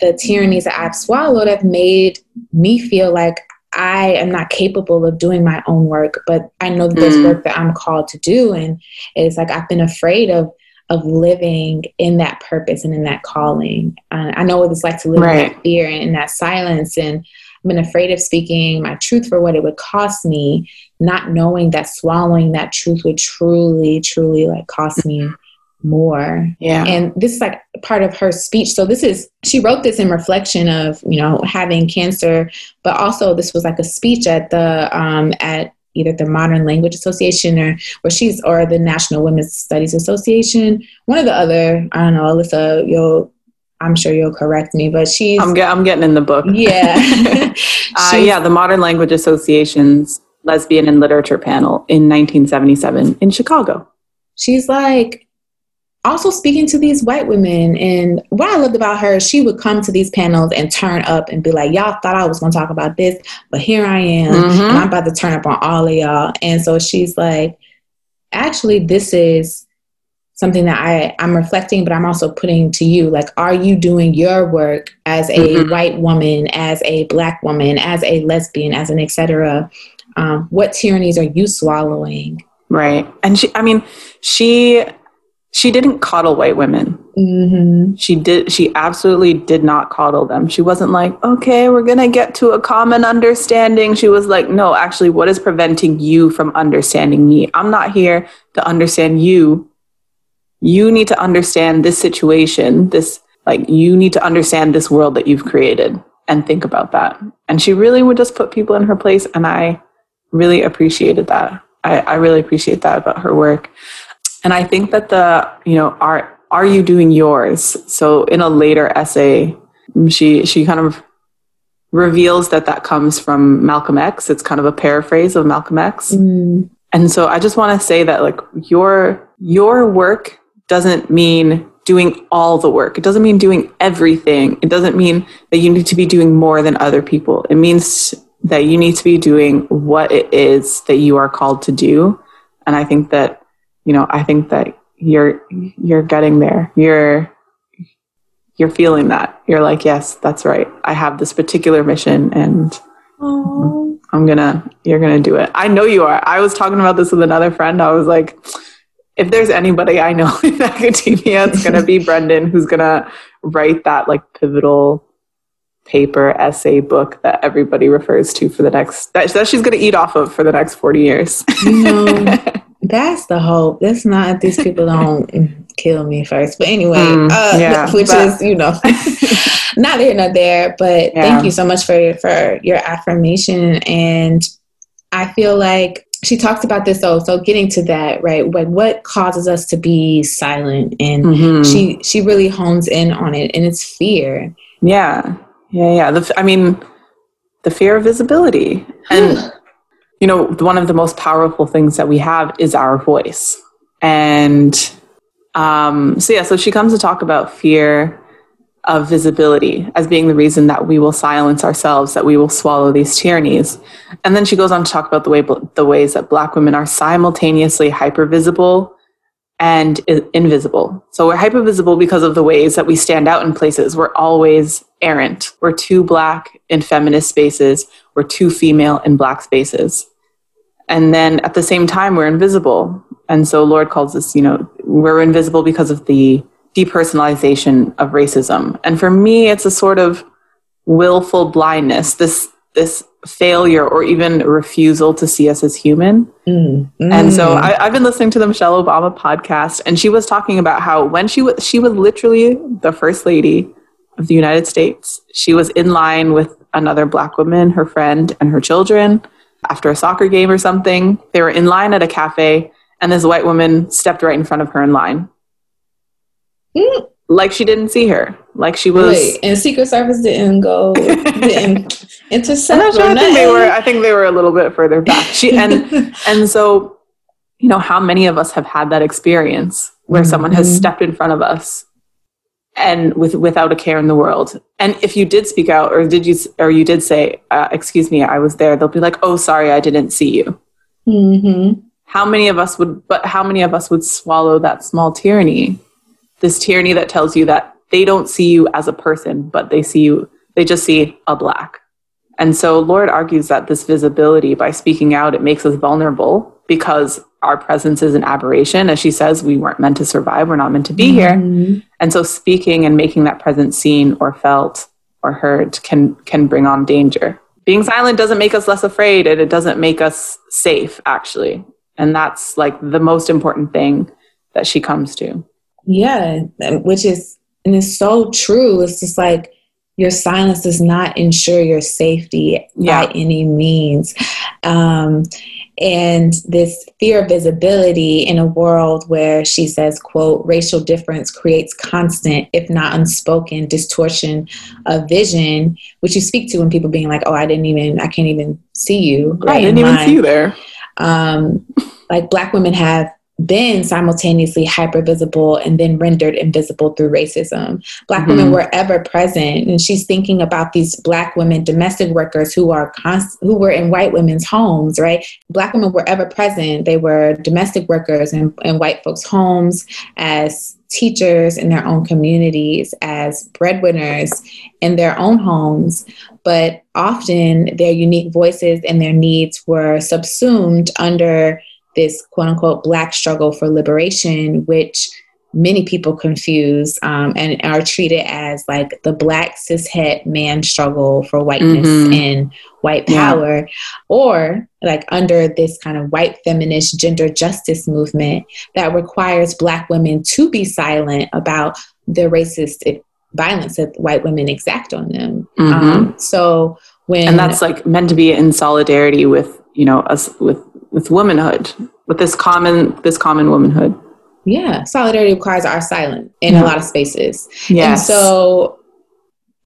the tyrannies that I've swallowed have made me feel like I am not capable of doing my own work, but I know that there's mm. work that I'm called to do. And it's like I've been afraid of of living in that purpose and in that calling. Uh, I know what it's like to live right. in that fear and in that silence. And I've been afraid of speaking my truth for what it would cost me, not knowing that swallowing that truth would truly, truly like cost me more. Yeah. And this is like part of her speech. So this is she wrote this in reflection of, you know, having cancer, but also this was like a speech at the um at either the Modern Language Association or or she's or the National Women's Studies Association. One of the other, I don't know, Alyssa, you'll I'm sure you'll correct me, but she's I'm, get, I'm getting in the book. Yeah. uh, yeah, the Modern Language Association's Lesbian and Literature panel in 1977 in Chicago. She's like also speaking to these white women. And what I loved about her, she would come to these panels and turn up and be like, y'all thought I was going to talk about this, but here I am. Mm-hmm. And I'm about to turn up on all of y'all. And so she's like, actually, this is something that I, I'm reflecting, but I'm also putting to you. Like, are you doing your work as a mm-hmm. white woman, as a black woman, as a lesbian, as an etc.? Um, what tyrannies are you swallowing? Right. And she, I mean, she she didn't coddle white women. Mm-hmm. She did. She absolutely did not coddle them. She wasn't like, okay, we're gonna get to a common understanding. She was like, no, actually, what is preventing you from understanding me? I'm not here to understand you. You need to understand this situation. This like you need to understand this world that you've created and think about that. And she really would just put people in her place, and I really appreciated that. I, I really appreciate that about her work. And I think that the, you know, are are you doing yours? So in a later essay, she she kind of reveals that that comes from Malcolm X. It's kind of a paraphrase of Malcolm X. Mm. And so I just want to say that like your your work doesn't mean doing all the work. It doesn't mean doing everything. It doesn't mean that you need to be doing more than other people. It means that you need to be doing what it is that you are called to do. And I think that you know, I think that you're you're getting there. You're you're feeling that. You're like, yes, that's right. I have this particular mission and Aww. I'm gonna you're gonna do it. I know you are. I was talking about this with another friend. I was like, if there's anybody I know in academia, it's gonna be Brendane who's gonna write that like pivotal paper essay book that everybody refers to for the next that, that she's going to eat off of for the next 40 years you know that's the hope. That's not these people don't kill me first. But anyway, mm, uh, yeah, which but, is you know not here not there. But yeah. thank you so much for for your affirmation, and I feel like she talks about this though. So getting to that right, like what causes us to be silent, and mm-hmm. she she really hones in on it, and it's fear. Yeah, yeah, yeah. The, I mean, the fear of visibility. And, you know, one of the most powerful things that we have is our voice. And um, so, yeah, so she comes to talk about fear of visibility as being the reason that we will silence ourselves, that we will swallow these tyrannies. And then she goes on to talk about the way the ways that black women are simultaneously hypervisible and invisible. So we're hypervisible because of the ways that we stand out in places. We're always errant. We're too black in feminist spaces. We're too female in black spaces. And then at the same time, we're invisible. And so Lorde calls us, you know, we're invisible because of the depersonalization of racism. And for me, it's a sort of willful blindness, this this failure or even refusal to see us as human. Mm, mm. And so I, have been listening to the Michelle Obama podcast, and she was talking about how when she was she was literally the first lady of the United States, she was in line with another black woman, her friend, and her children after a soccer game or something. They were in line at a cafe, and this white woman stepped right in front of her in line. Mm. Like she didn't see her. Like she was. Wait, and Secret Service didn't go, didn't intercept. I'm sure. I think they were. I think they were a little bit further back. She and and so, you know, how many of us have had that experience where mm-hmm. someone has stepped in front of us and with without a care in the world and if you did speak out or did you or you did say uh, excuse me i was there they'll be like oh sorry i didn't see you mm-hmm. how many of us would but how many of us would swallow that small tyranny this tyranny that tells you that they don't see you as a person but they see you they just see a black and so Lorde argues that this visibility by speaking out it makes us vulnerable because our presence is an aberration. As she says, we weren't meant to survive. We're not meant to be mm-hmm. here. And so speaking and making that presence seen or felt or heard can can bring on danger. Being silent doesn't make us less afraid and it doesn't make us safe actually. And that's like the most important thing that she comes to. Yeah, which is and it's so true. It's just like your silence does not ensure your safety yeah. by any means. Um, and this fear of visibility in a world where she says quote racial difference creates constant if not unspoken distortion of vision which you speak to when people being like oh i didn't even i can't even see you right i didn't even see you there um, like black women have been simultaneously hypervisible and then rendered invisible through racism. Black mm-hmm. women were ever present, and she's thinking about these Black women domestic workers who are const- who were in white women's homes. Right, Black women were ever present. They were domestic workers in, in white folks' homes as teachers in their own communities, as breadwinners in their own homes. But often their unique voices and their needs were subsumed under this quote unquote black struggle for liberation, which many people confuse um, and are treated as like the black cishet man struggle for whiteness mm-hmm. and white power, yeah. or like under this kind of white feminist gender justice movement that requires black women to be silent about the racist violence that white women exact on them. Mm-hmm. Um, so when and that's like meant to be in solidarity with you know us with with womanhood, with this common this common womanhood. Yeah, solidarity requires our silence in yeah. a lot of spaces. Yes. And so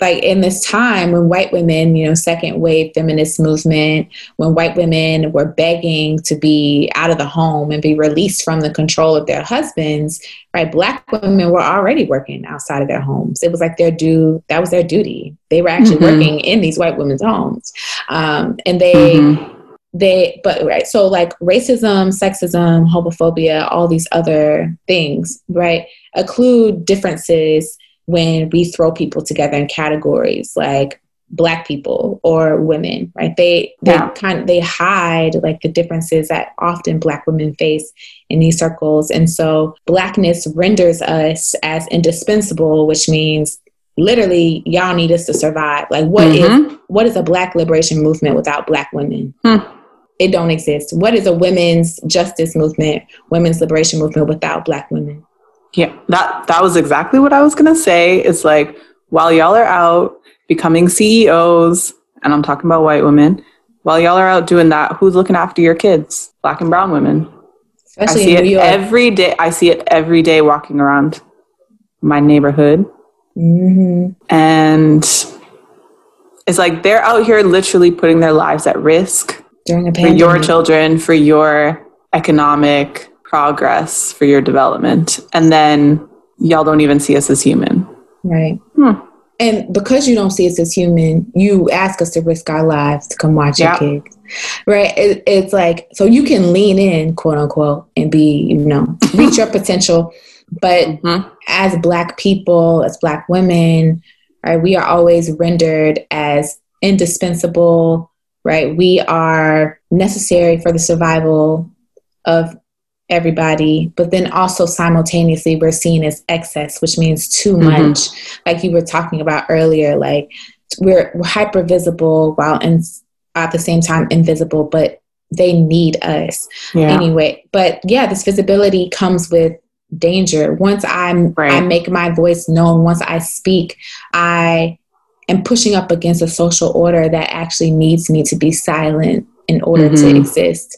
like in this time when white women, you know, second wave feminist movement, when white women were begging to be out of the home and be released from the control of their husbands, right? Black women were already working outside of their homes. It was like their due, that was their duty. They were actually mm-hmm. working in these white women's homes. Um, and they, mm-hmm they but right so like racism sexism homophobia all these other things right occlude differences when we throw people together in categories like black people or women right? They they yeah. kind of they hide like the differences that often black women face in these circles. And so blackness renders us as indispensable which means literally y'all need us to survive. Like what mm-hmm. is what is a black liberation movement without black women? Hmm it don't exist. What is a women's justice movement, women's liberation movement without black women? Yeah, that that was exactly what I was gonna say. It's like while y'all are out becoming CEOs, and I'm talking about white women, while y'all are out doing that, who's looking after your kids? Black and brown women. Especially I see it York. every day. I see it every day walking around my neighborhood, mm-hmm. and it's like they're out here literally putting their lives at risk during a for pandemic. your children, for your economic progress, for your development. And then y'all don't even see us as human. Right. Hmm. And because you don't see us as human, you ask us to risk our lives to come watch Yeah. your kids. Right. It, it's like, so you can lean in, quote unquote, and be, you know, reach your potential. But Mhm. as Black people, as Black women, right, we are always rendered as indispensable, right? We are necessary for the survival of everybody, but then also simultaneously we're seen as excess, which means too Mhm. much. Like you were talking about earlier, like we're, hyper visible while in, at the same time invisible, but they need us Yeah. anyway. But yeah, this visibility comes with danger. Once I'm I make my voice known, once I speak, I am pushing up against a social order that actually needs me to be silent in order to Mhm. exist.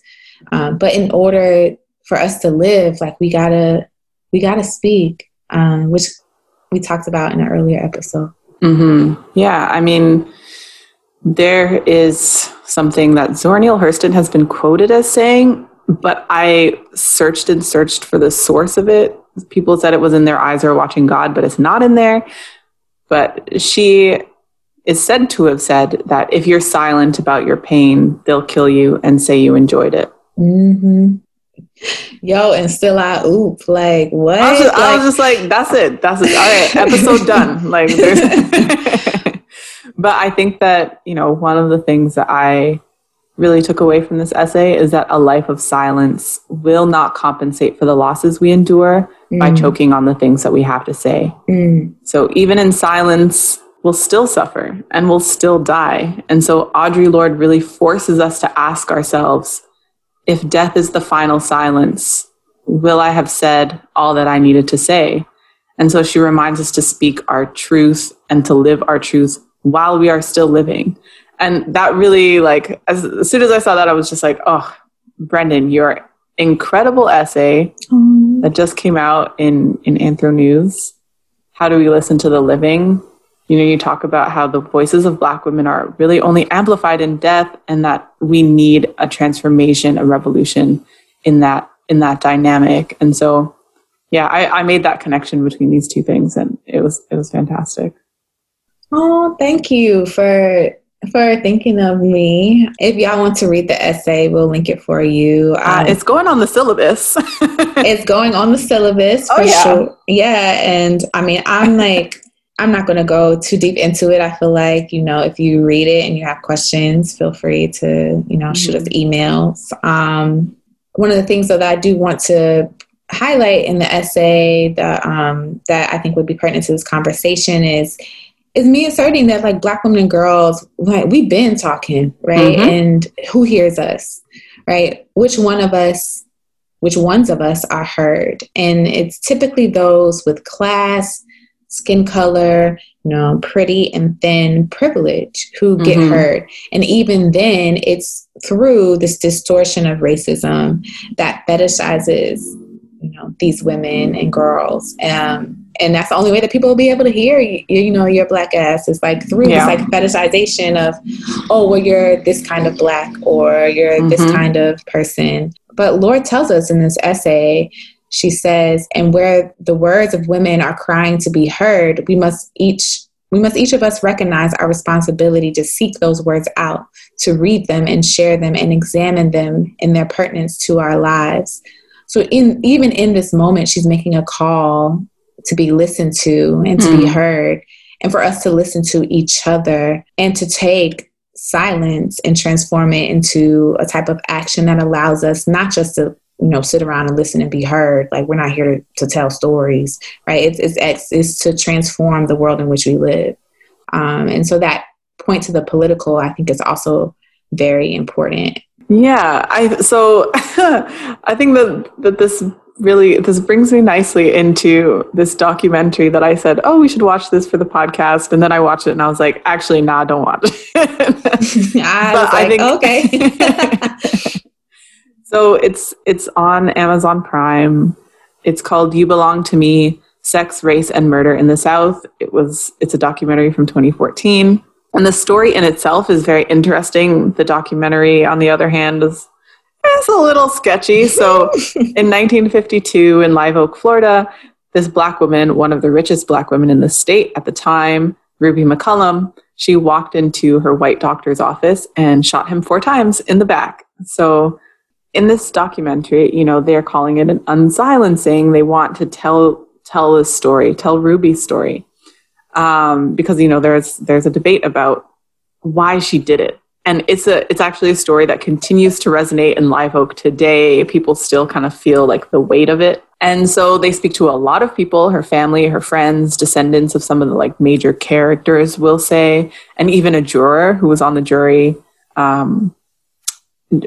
Um, but in order for us to live, like we gotta we gotta speak, um, which we talked about in an earlier episode. hmm Yeah, I mean, there is something that Zora Neale Hurston has been quoted as saying, but I searched and searched for the source of it. People said it was in Their Eyes Were Watching God, but it's not in there. But she is said to have said that if you're silent about your pain, they'll kill you and say you enjoyed it. hmm Yo, and still I oop like what? I was just, I Like- was just like, that's it. That's it. All right, episode done. Like, but I think that you know one of the things that I really took away from this essay is that a life of silence will not compensate for the losses we endure by Mm, choking on the things that we have to say. mm, So even in silence, we'll still suffer and we'll still die. And so Audre Lorde really forces us to ask ourselves if death is the final silence, will I have said all that I needed to say? And so she reminds us to speak our truth and to live our truth while we are still living. And that really, like, as, as soon as I saw that, I was just like, oh, Brendane, your incredible essay mm. that just came out in in Anthro News. How do we listen to the living? You know, you talk about how the voices of Black women are really only amplified in death, and that we need a transformation, a revolution in that in that dynamic. And so, yeah, I, I made that connection between these two things, and it was it was fantastic. Oh, thank you for for thinking of me. If y'all want to read the essay, we'll link it for you. Uh, Um, it's going on the syllabus. it's going on the syllabus Oh, for yeah. sure. Yeah, and I mean, I'm like, I'm not going to go too deep into it. I feel like you know, if you read it and you have questions, feel free to you know shoot us emails. Um, one of the things that I do want to highlight in the essay that um, that I think would be pertinent to this conversation is is me asserting that like black women and girls like we've been talking right Mhm. and who hears us right which one of us which ones of us are heard and it's typically those with class skin color you know pretty and thin privilege who get Mhm. heard and even then it's through this distortion of racism that fetishizes you know these women and girls um, and that's the only way that people will be able to hear you, you know your black ass is like through Yeah. this like fetishization of oh well you're this kind of black or you're this Mhm. kind of person but Lorde tells us in this essay she says and where the words of women are crying to be heard we must each we must each of us recognize our responsibility to seek those words out to read them and share them and examine them in their pertinence to our lives so in even in this moment she's making a call to be listened to and to be Mm. heard and for us to listen to each other and to take silence and transform it into a type of action that allows us not just to you know sit around and listen and be heard like we're not here to, to tell stories right it's, it's it's to transform the world in which we live um, and so that point to the political i think is also very important Yeah, I so I think that that this really this brings me nicely into this documentary that I said, "Oh, we should watch this for the podcast." And then I watched it and I was like, "Actually, nah, don't watch it." I But was I like, think- okay. So it's it's on Amazon Prime. It's called "You Belong to Me: Sex, Race, and Murder in the South." It was it's a documentary from 2014. And the story in itself is very interesting. The documentary, on the other hand, is it's a little sketchy. So in 1952 in Live Oak, Florida, this black woman, one of the richest black women in the state at the time, Ruby McCollum, she walked into her white doctor's office and shot him four times in the back. So in this documentary, you know, they're calling it an unsilencing. They want to tell tell this story, tell Ruby's story, um, because you know there's there's a debate about why she did it, and it's a it's actually a story that continues to resonate in Live Oak today. People still kind of feel like the weight of it, and so they speak to a lot of people, her family, her friends, descendants of some of the like major characters, we'll say, and even a juror who was on the jury um,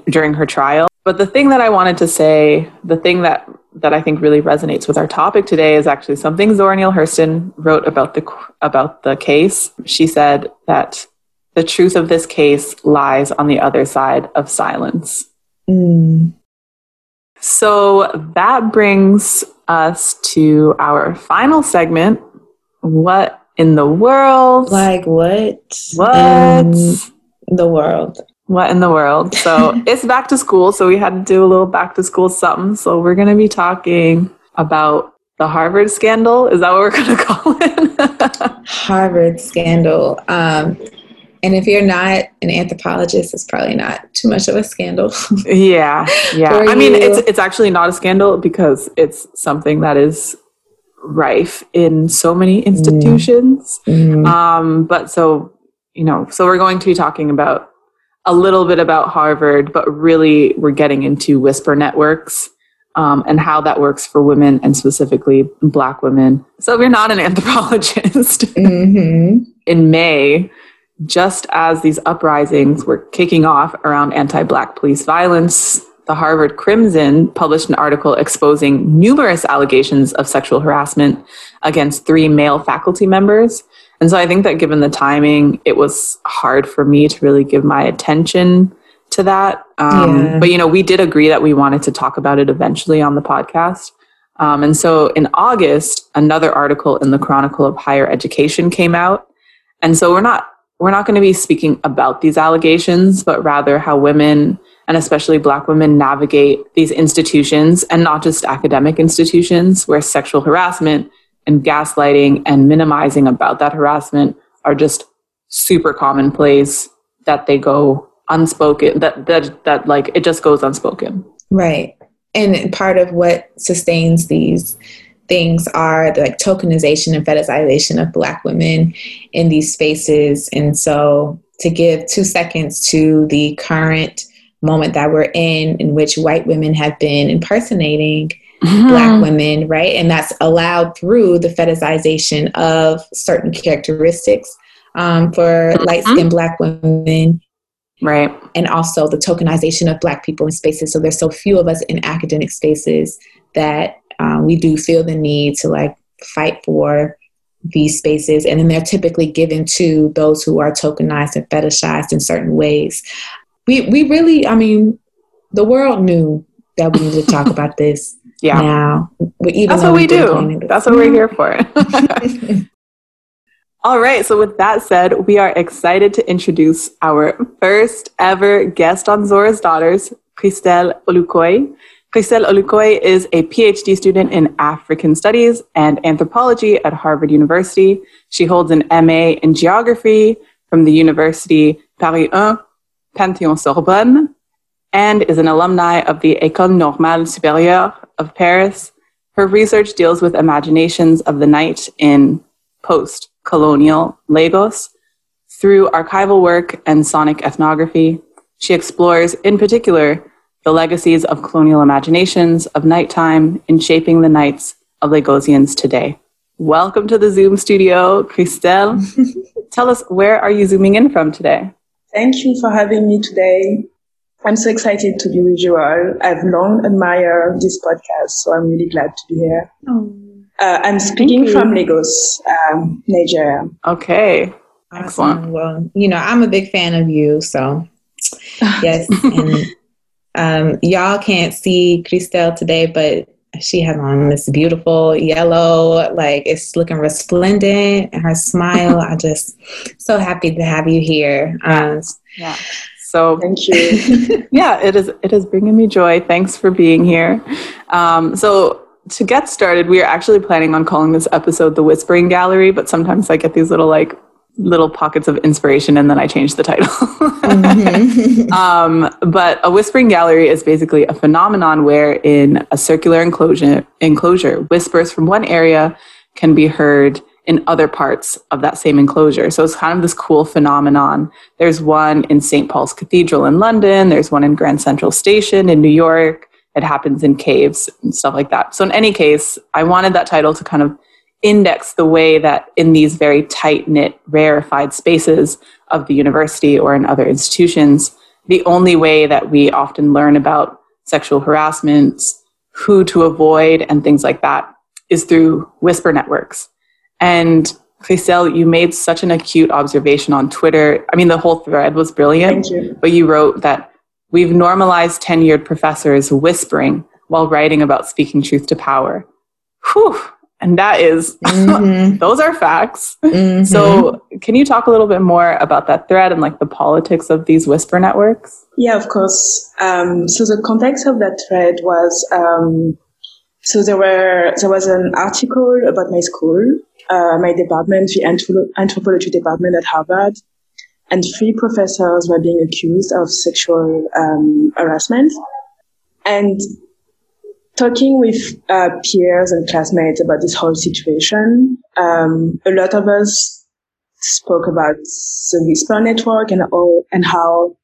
during her trial. But the thing that I wanted to say, the thing that that I think really resonates with our topic today is actually something Zora Neale Hurston wrote about the about the case. She said that the truth of this case lies on the other side of silence. Mm. So that brings us to our final segment. What in the world? Like what? What? In the world. What in the world? So it's back to school. So we had to do a little back to school something. So we're going to be talking about the Harvard scandal. Is that what we're going to call it? Harvard scandal. Um, and if you're not an anthropologist, it's probably not too much of a scandal. yeah, yeah. I mean, it's it's actually not a scandal because it's something that is rife in so many institutions. Mm. Um, but so you know, so we're going to be talking about a little bit about Harvard, but really we're getting into whisper networks um, and how that works for women and specifically Black women. So if you're not an anthropologist, mm-hmm. in May, just as these uprisings were kicking off around anti Black police violence, the Harvard Crimson published an article exposing numerous allegations of sexual harassment against three male faculty members and so I think that given the timing, it was hard for me to really give my attention to that. Um, yeah. But, you know, we did agree that we wanted to talk about it eventually on the podcast. Um, and so in August, another article in the Chronicle of Higher Education came out. And so we're not we're not going to be speaking about these allegations, but rather how women and especially Black women navigate these institutions and not just academic institutions where sexual harassment and gaslighting and minimizing about that harassment are just super commonplace that they go unspoken that that that like it just goes unspoken. Right. And part of what sustains these things are the like tokenization and fetishization of black women in these spaces. And so to give two seconds to the current moment that we're in in which white women have been impersonating mm-hmm. black women, right? And that's allowed through the fetishization of certain characteristics um, for mm-hmm. light skinned black women. Right. And also the tokenization of black people in spaces. So there's so few of us in academic spaces that um, we do feel the need to like fight for these spaces. And then they're typically given to those who are tokenized and fetishized in certain ways. We, we really, I mean, the world knew that we needed to talk about this yeah. now. That's what we do. That's what we're here for. All right. So, with that said, we are excited to introduce our first ever guest on Zora's Daughters, Christelle Olukoya. Christelle Olukoya is a PhD student in African Studies and Anthropology at Harvard University. She holds an MA in Geography from the University Paris 1 Panthéon Sorbonne and is an alumni of the École Normale Supérieure of Paris. Her research deals with imaginations of the night in post colonial Lagos. Through archival work and sonic ethnography, she explores, in particular, the legacies of colonial imaginations of nighttime in shaping the nights of Lagosians today. Welcome to the Zoom studio, Christelle. Tell us, where are you zooming in from today? Thank you for having me today. I'm so excited to be with you all. I've long admired this podcast, so I'm really glad to be here. Oh. Uh, I'm speaking from Lagos, um, Nigeria. Okay. Excellent. Awesome. Well, you know, I'm a big fan of you, so yes. and um, y'all can't see Christelle today, but she has on this beautiful yellow, like it's looking resplendent. And her smile, I just so happy to have you here. Um, yeah. So thank you. yeah, it is. It is bringing me joy. Thanks for being here. Um, so to get started, we are actually planning on calling this episode the Whispering Gallery, but sometimes I get these little like little pockets of inspiration and then I change the title. mm-hmm. um, but a whispering gallery is basically a phenomenon where in a circular enclosure, enclosure, whispers from one area can be heard in other parts of that same enclosure. So it's kind of this cool phenomenon. There's one in St. Paul's Cathedral in London, there's one in Grand Central Station in New York. It happens in caves and stuff like that. So in any case, I wanted that title to kind of index the way that in these very tight knit, rarefied spaces of the university or in other institutions, the only way that we often learn about sexual harassment, who to avoid, and things like that is through whisper networks. And Christelle, you made such an acute observation on Twitter. I mean, the whole thread was brilliant, you. but you wrote that we've normalized tenured professors whispering while writing about speaking truth to power. Whew, and that is, mm-hmm. those are facts. Mm-hmm. So, can you talk a little bit more about that thread and like the politics of these whisper networks? Yeah, of course. Um, so, the context of that thread was um, so there were there was an article about my school, uh, my department, the anthropology department at Harvard, and three professors were being accused of sexual um, harassment. And talking with uh, peers and classmates about this whole situation, um, a lot of us spoke about the Whisper Network and all, and how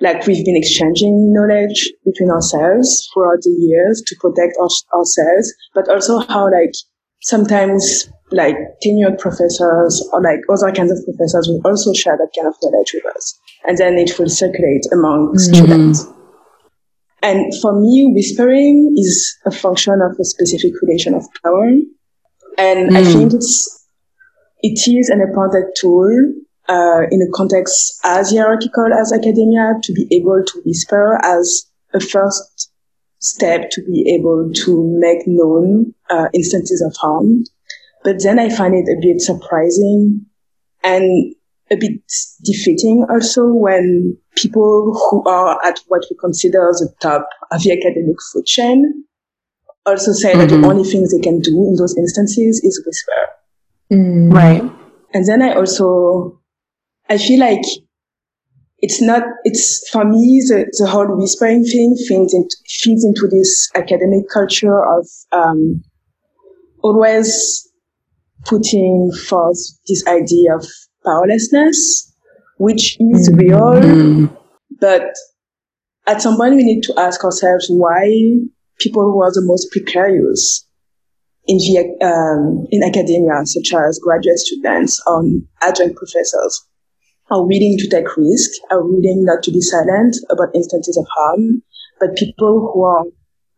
like we've been exchanging knowledge between ourselves throughout the years to protect our, ourselves, but also how like sometimes like tenured professors or like other kinds of professors will also share that kind of knowledge with us. And then it will circulate among mm-hmm. students. And for me, whispering is a function of a specific relation of power. And mm. I think it's, it is an important tool uh, in a context as hierarchical as academia to be able to whisper as a first step to be able to make known uh, instances of harm. But then I find it a bit surprising and a bit defeating also when people who are at what we consider the top of the academic food chain also say mm-hmm. that the mm-hmm. only things they can do in those instances is whisper. Mm. Right. And then I also, I feel like it's not, it's for me, the, the whole whispering thing feeds into, feeds into this academic culture of, um, always putting forth this idea of powerlessness, which is mm-hmm. real. But at some point, we need to ask ourselves why people who are the most precarious in the, um, in academia, such as graduate students or adjunct professors, are willing to take risks, are willing not to be silent about instances of harm, but people who are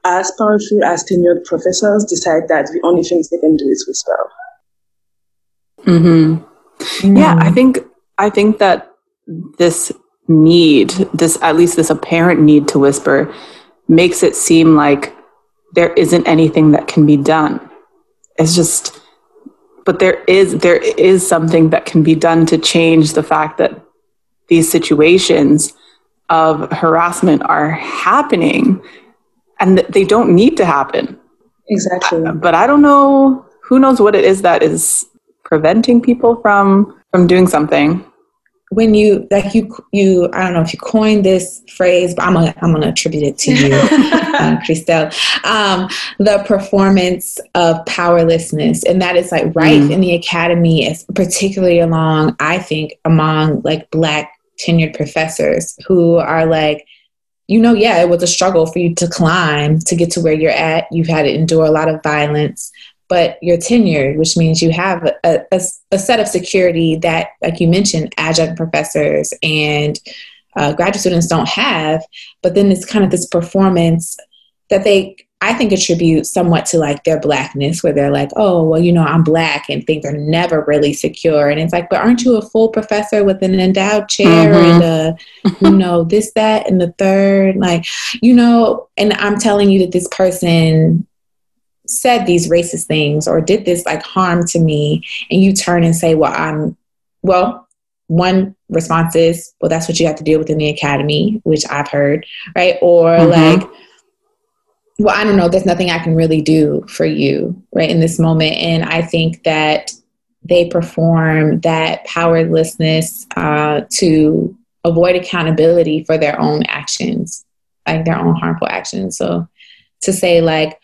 as powerful as tenured professors decide that the only things they can do is whisper. Mm-hmm. Mm. Yeah, I think I think that this need, this at least this apparent need to whisper, makes it seem like there isn't anything that can be done. It's just but there is there is something that can be done to change the fact that these situations of harassment are happening and they don't need to happen. Exactly. But I don't know who knows what it is that is preventing people from from doing something when you like you you I don't know if you coined this phrase, but I'm gonna I'm gonna attribute it to you, uh, Christelle. Um, the performance of powerlessness, and that is like right mm. in the academy, is particularly along I think among like Black tenured professors who are like. You know, yeah, it was a struggle for you to climb to get to where you're at. You've had to endure a lot of violence but you're tenured, which means you have a, a, a, set of security that, like you mentioned, adjunct professors and uh, graduate students don't have. But then it's kind of this performance that they, I think, attribute somewhat to like their blackness, where they're like, oh, well, you know, I'm black and things are never really secure. And it's like, but aren't you a full professor with an endowed chair mm-hmm. and a, you know, this, that, and the third? Like, you know, and I'm telling you that this person said these racist things or did this like harm to me and you turn and say well i'm well one response is well that's what you have to deal with in the academy which i've heard right? Or mm-hmm. like well i don't know there's nothing i can really do for you right in this moment. And i think that they perform that powerlessness uh, to avoid accountability for their own actions like their own harmful actions. So to say like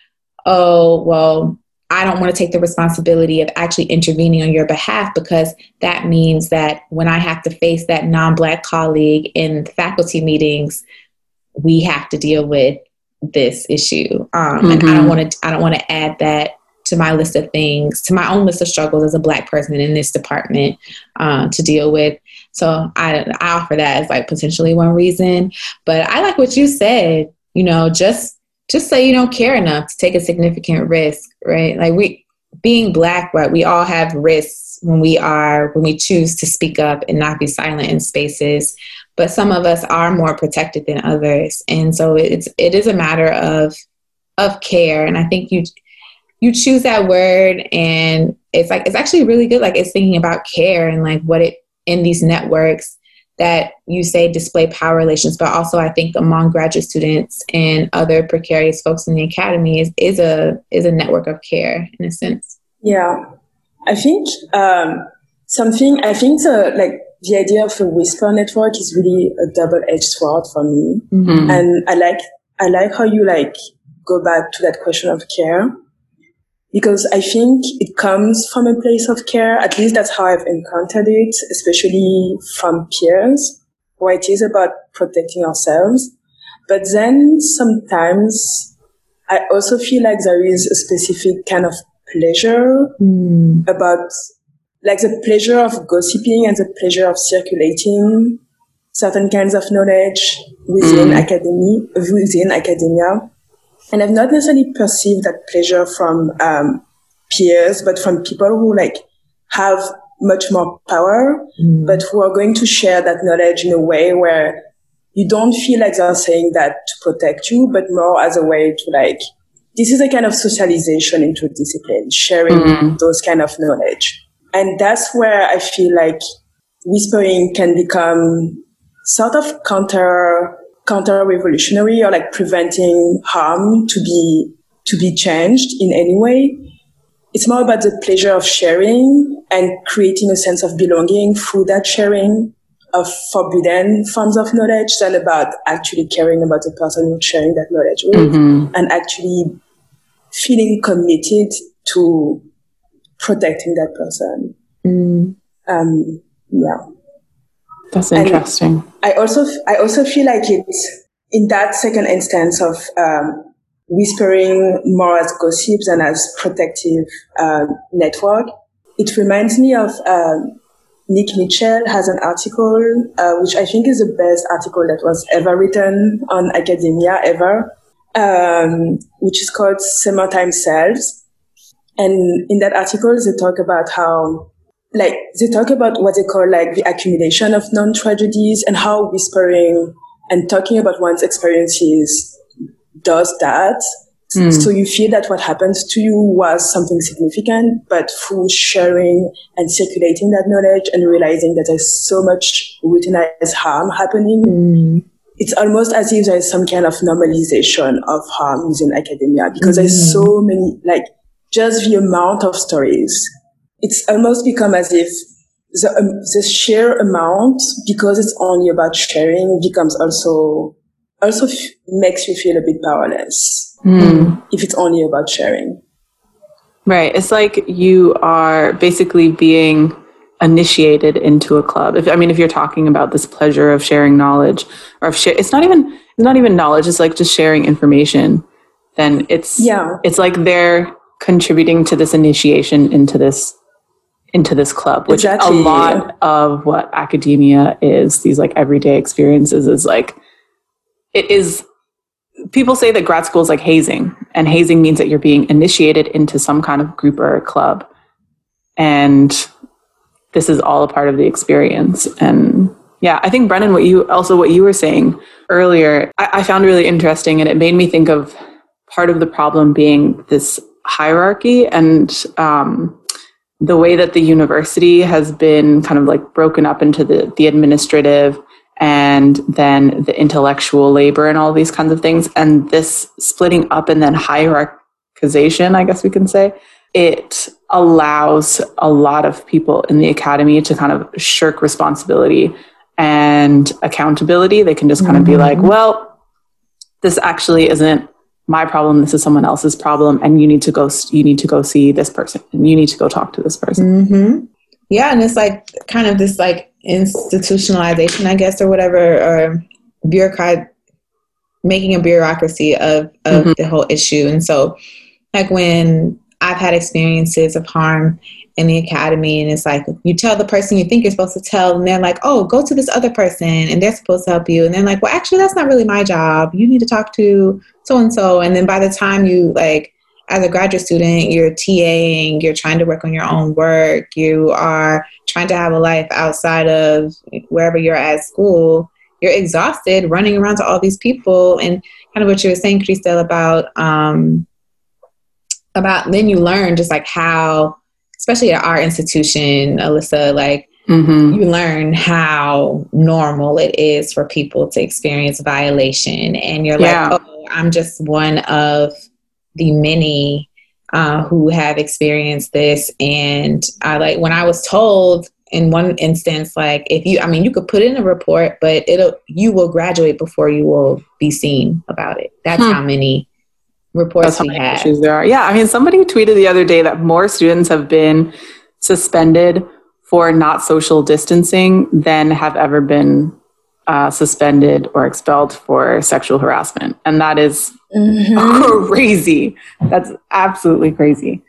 oh, well, I don't want to take the responsibility of actually intervening on your behalf because that means that when I have to face that non black colleague in faculty meetings, we have to deal with this issue. Um, mm-hmm. And I don't mm-hmm. want to, I don't want to add that to my list of things, to my own list of struggles as a black person in this department uh, to deal with. So I, I offer that as like potentially one reason. But I like what you said, you know, just just say you don't care enough to take a significant risk, right? Like we being black, right? We all have risks when we are when we choose to speak up and not be silent in spaces. But some of us are more protected than others, and so it's it is a matter of of care. And I think you you choose that word, and it's like it's actually really good. Like it's thinking about care and like what it in these networks that you say display power relations, but also I think among graduate students and other precarious folks in the academy is, is a is a network of care in a sense. Yeah, I think um, something. I think the like the idea of a whisper network is really a double edged sword for me, mm-hmm. and I like I like how you like go back to that question of care because I think it comes from a place of care. At least that's how I've encountered it, especially from peers, where it is about protecting ourselves. But then sometimes I also feel like there is a specific kind of pleasure mm. about like the pleasure of gossiping and the pleasure of circulating certain kinds of knowledge within mm. academy, within academia and I've not necessarily perceived that pleasure from um, peers, but from people who like have much more power, mm. but who are going to share that knowledge in a way where you don't feel like they're saying that to protect you, but more as a way to like, this is a kind of socialization into a discipline, sharing mm. those kind of knowledge. And that's where I feel like whispering can become sort of counter counter-revolutionary or like preventing harm to be to be changed in any way. It's more about the pleasure of sharing and creating a sense of belonging through that sharing of forbidden forms of knowledge than about actually caring about the person you're sharing that knowledge with mm-hmm. and actually feeling committed to protecting that person. Mm. Um, yeah. That's interesting. And I also I also feel like it's in that second instance of um, whispering more as gossips and as protective um, network. It reminds me of um, Nick Mitchell has an article uh, which I think is the best article that was ever written on academia ever, um, which is called Summertime Selves. And in that article, they talk about how like they talk about what they call like the accumulation of non-tragedies and how whispering and talking about one's experiences does that. Mm. So you feel that what happened to you was something significant, but through sharing and circulating that knowledge and realizing that there's so much routinized harm happening, mm. it's almost as if there's some kind of normalization of harm within academia because mm. there's so many, like just the amount of stories it's almost become as if the, um, the sheer amount, because it's only about sharing, becomes also also f- makes you feel a bit powerless mm. if it's only about sharing. Right. It's like you are basically being initiated into a club. If I mean, if you're talking about this pleasure of sharing knowledge, or of share, it's not even it's not even knowledge. It's like just sharing information. Then it's yeah. It's like they're contributing to this initiation into this into this club, which exactly. a lot of what academia is, these like everyday experiences is like, it is, people say that grad school is like hazing, and hazing means that you're being initiated into some kind of group or club. And this is all a part of the experience. And yeah, I think Brendane, what you also what you were saying earlier, I, I found really interesting, and it made me think of part of the problem being this hierarchy and um, the way that the university has been kind of like broken up into the, the administrative and then the intellectual labor and all these kinds of things. And this splitting up and then hierarchization, I guess we can say, it allows a lot of people in the academy to kind of shirk responsibility and accountability. They can just kind of be like, mm-hmm. well, this actually isn't my problem this is someone else's problem and you need to go you need to go see this person. And you need to go talk to this person. Mm-hmm. yeah and it's like kind of this like institutionalization i guess or whatever or bureaucrat making a bureaucracy of of mm-hmm. the whole issue. And so like when i've had experiences of harm in the academy and it's like you tell the person you think you're supposed to tell and they're like oh go to this other person and they're supposed to help you. And they're like well actually that's not really my job. You need to talk to so and so and then by the time you like as a graduate student you're taing you're trying to work on your own work you are trying to have a life outside of wherever you're at school you're exhausted running around to all these people and kind of what you were saying Christelle about um about then you learn just like how especially at our institution, Alyssa, like mm-hmm. you learn how normal it is for people to experience violation. And you're yeah. like, oh, I'm just one of the many uh, who have experienced this. And I like when I was told in one instance, like if you, I mean, you could put in a report, but it'll, you will graduate before you will be seen about it. That's hmm. how many reports we had. Issues there are. Yeah, I mean, somebody tweeted the other day that more students have been suspended for not social distancing than have ever been uh, suspended or expelled for sexual harassment, and that is mm-hmm. crazy. That's absolutely crazy.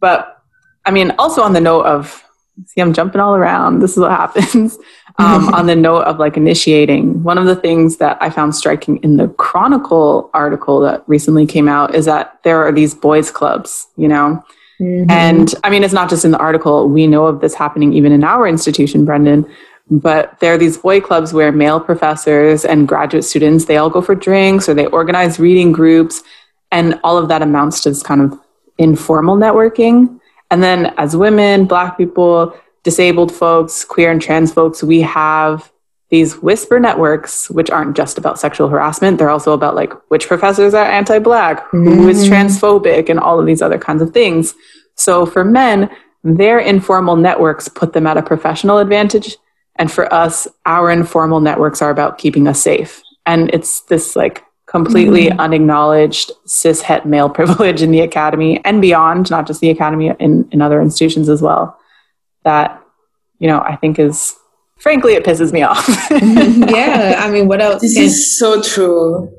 But I mean, also on the note of see, I'm jumping all around. This is what happens. Um, on the note of like initiating, one of the things that I found striking in the Chronicle article that recently came out is that there are these boys' clubs, you know? Mm-hmm. And I mean, it's not just in the article. We know of this happening even in our institution, Brendane. But there are these boy clubs where male professors and graduate students, they all go for drinks or they organize reading groups. And all of that amounts to this kind of informal networking. And then as women, black people, disabled folks, queer and trans folks, we have these whisper networks, which aren't just about sexual harassment. They're also about like which professors are anti black, mm-hmm. who is mm-hmm. transphobic, and all of these other kinds of things. So for men, their informal networks put them at a professional advantage. And for us, our informal networks are about keeping us safe. And it's this like completely mm-hmm. unacknowledged cis het male privilege in the academy and beyond, not just the academy, in, in other institutions as well that you know I think is frankly it pisses me off. yeah, I mean, what else? This can, is so true.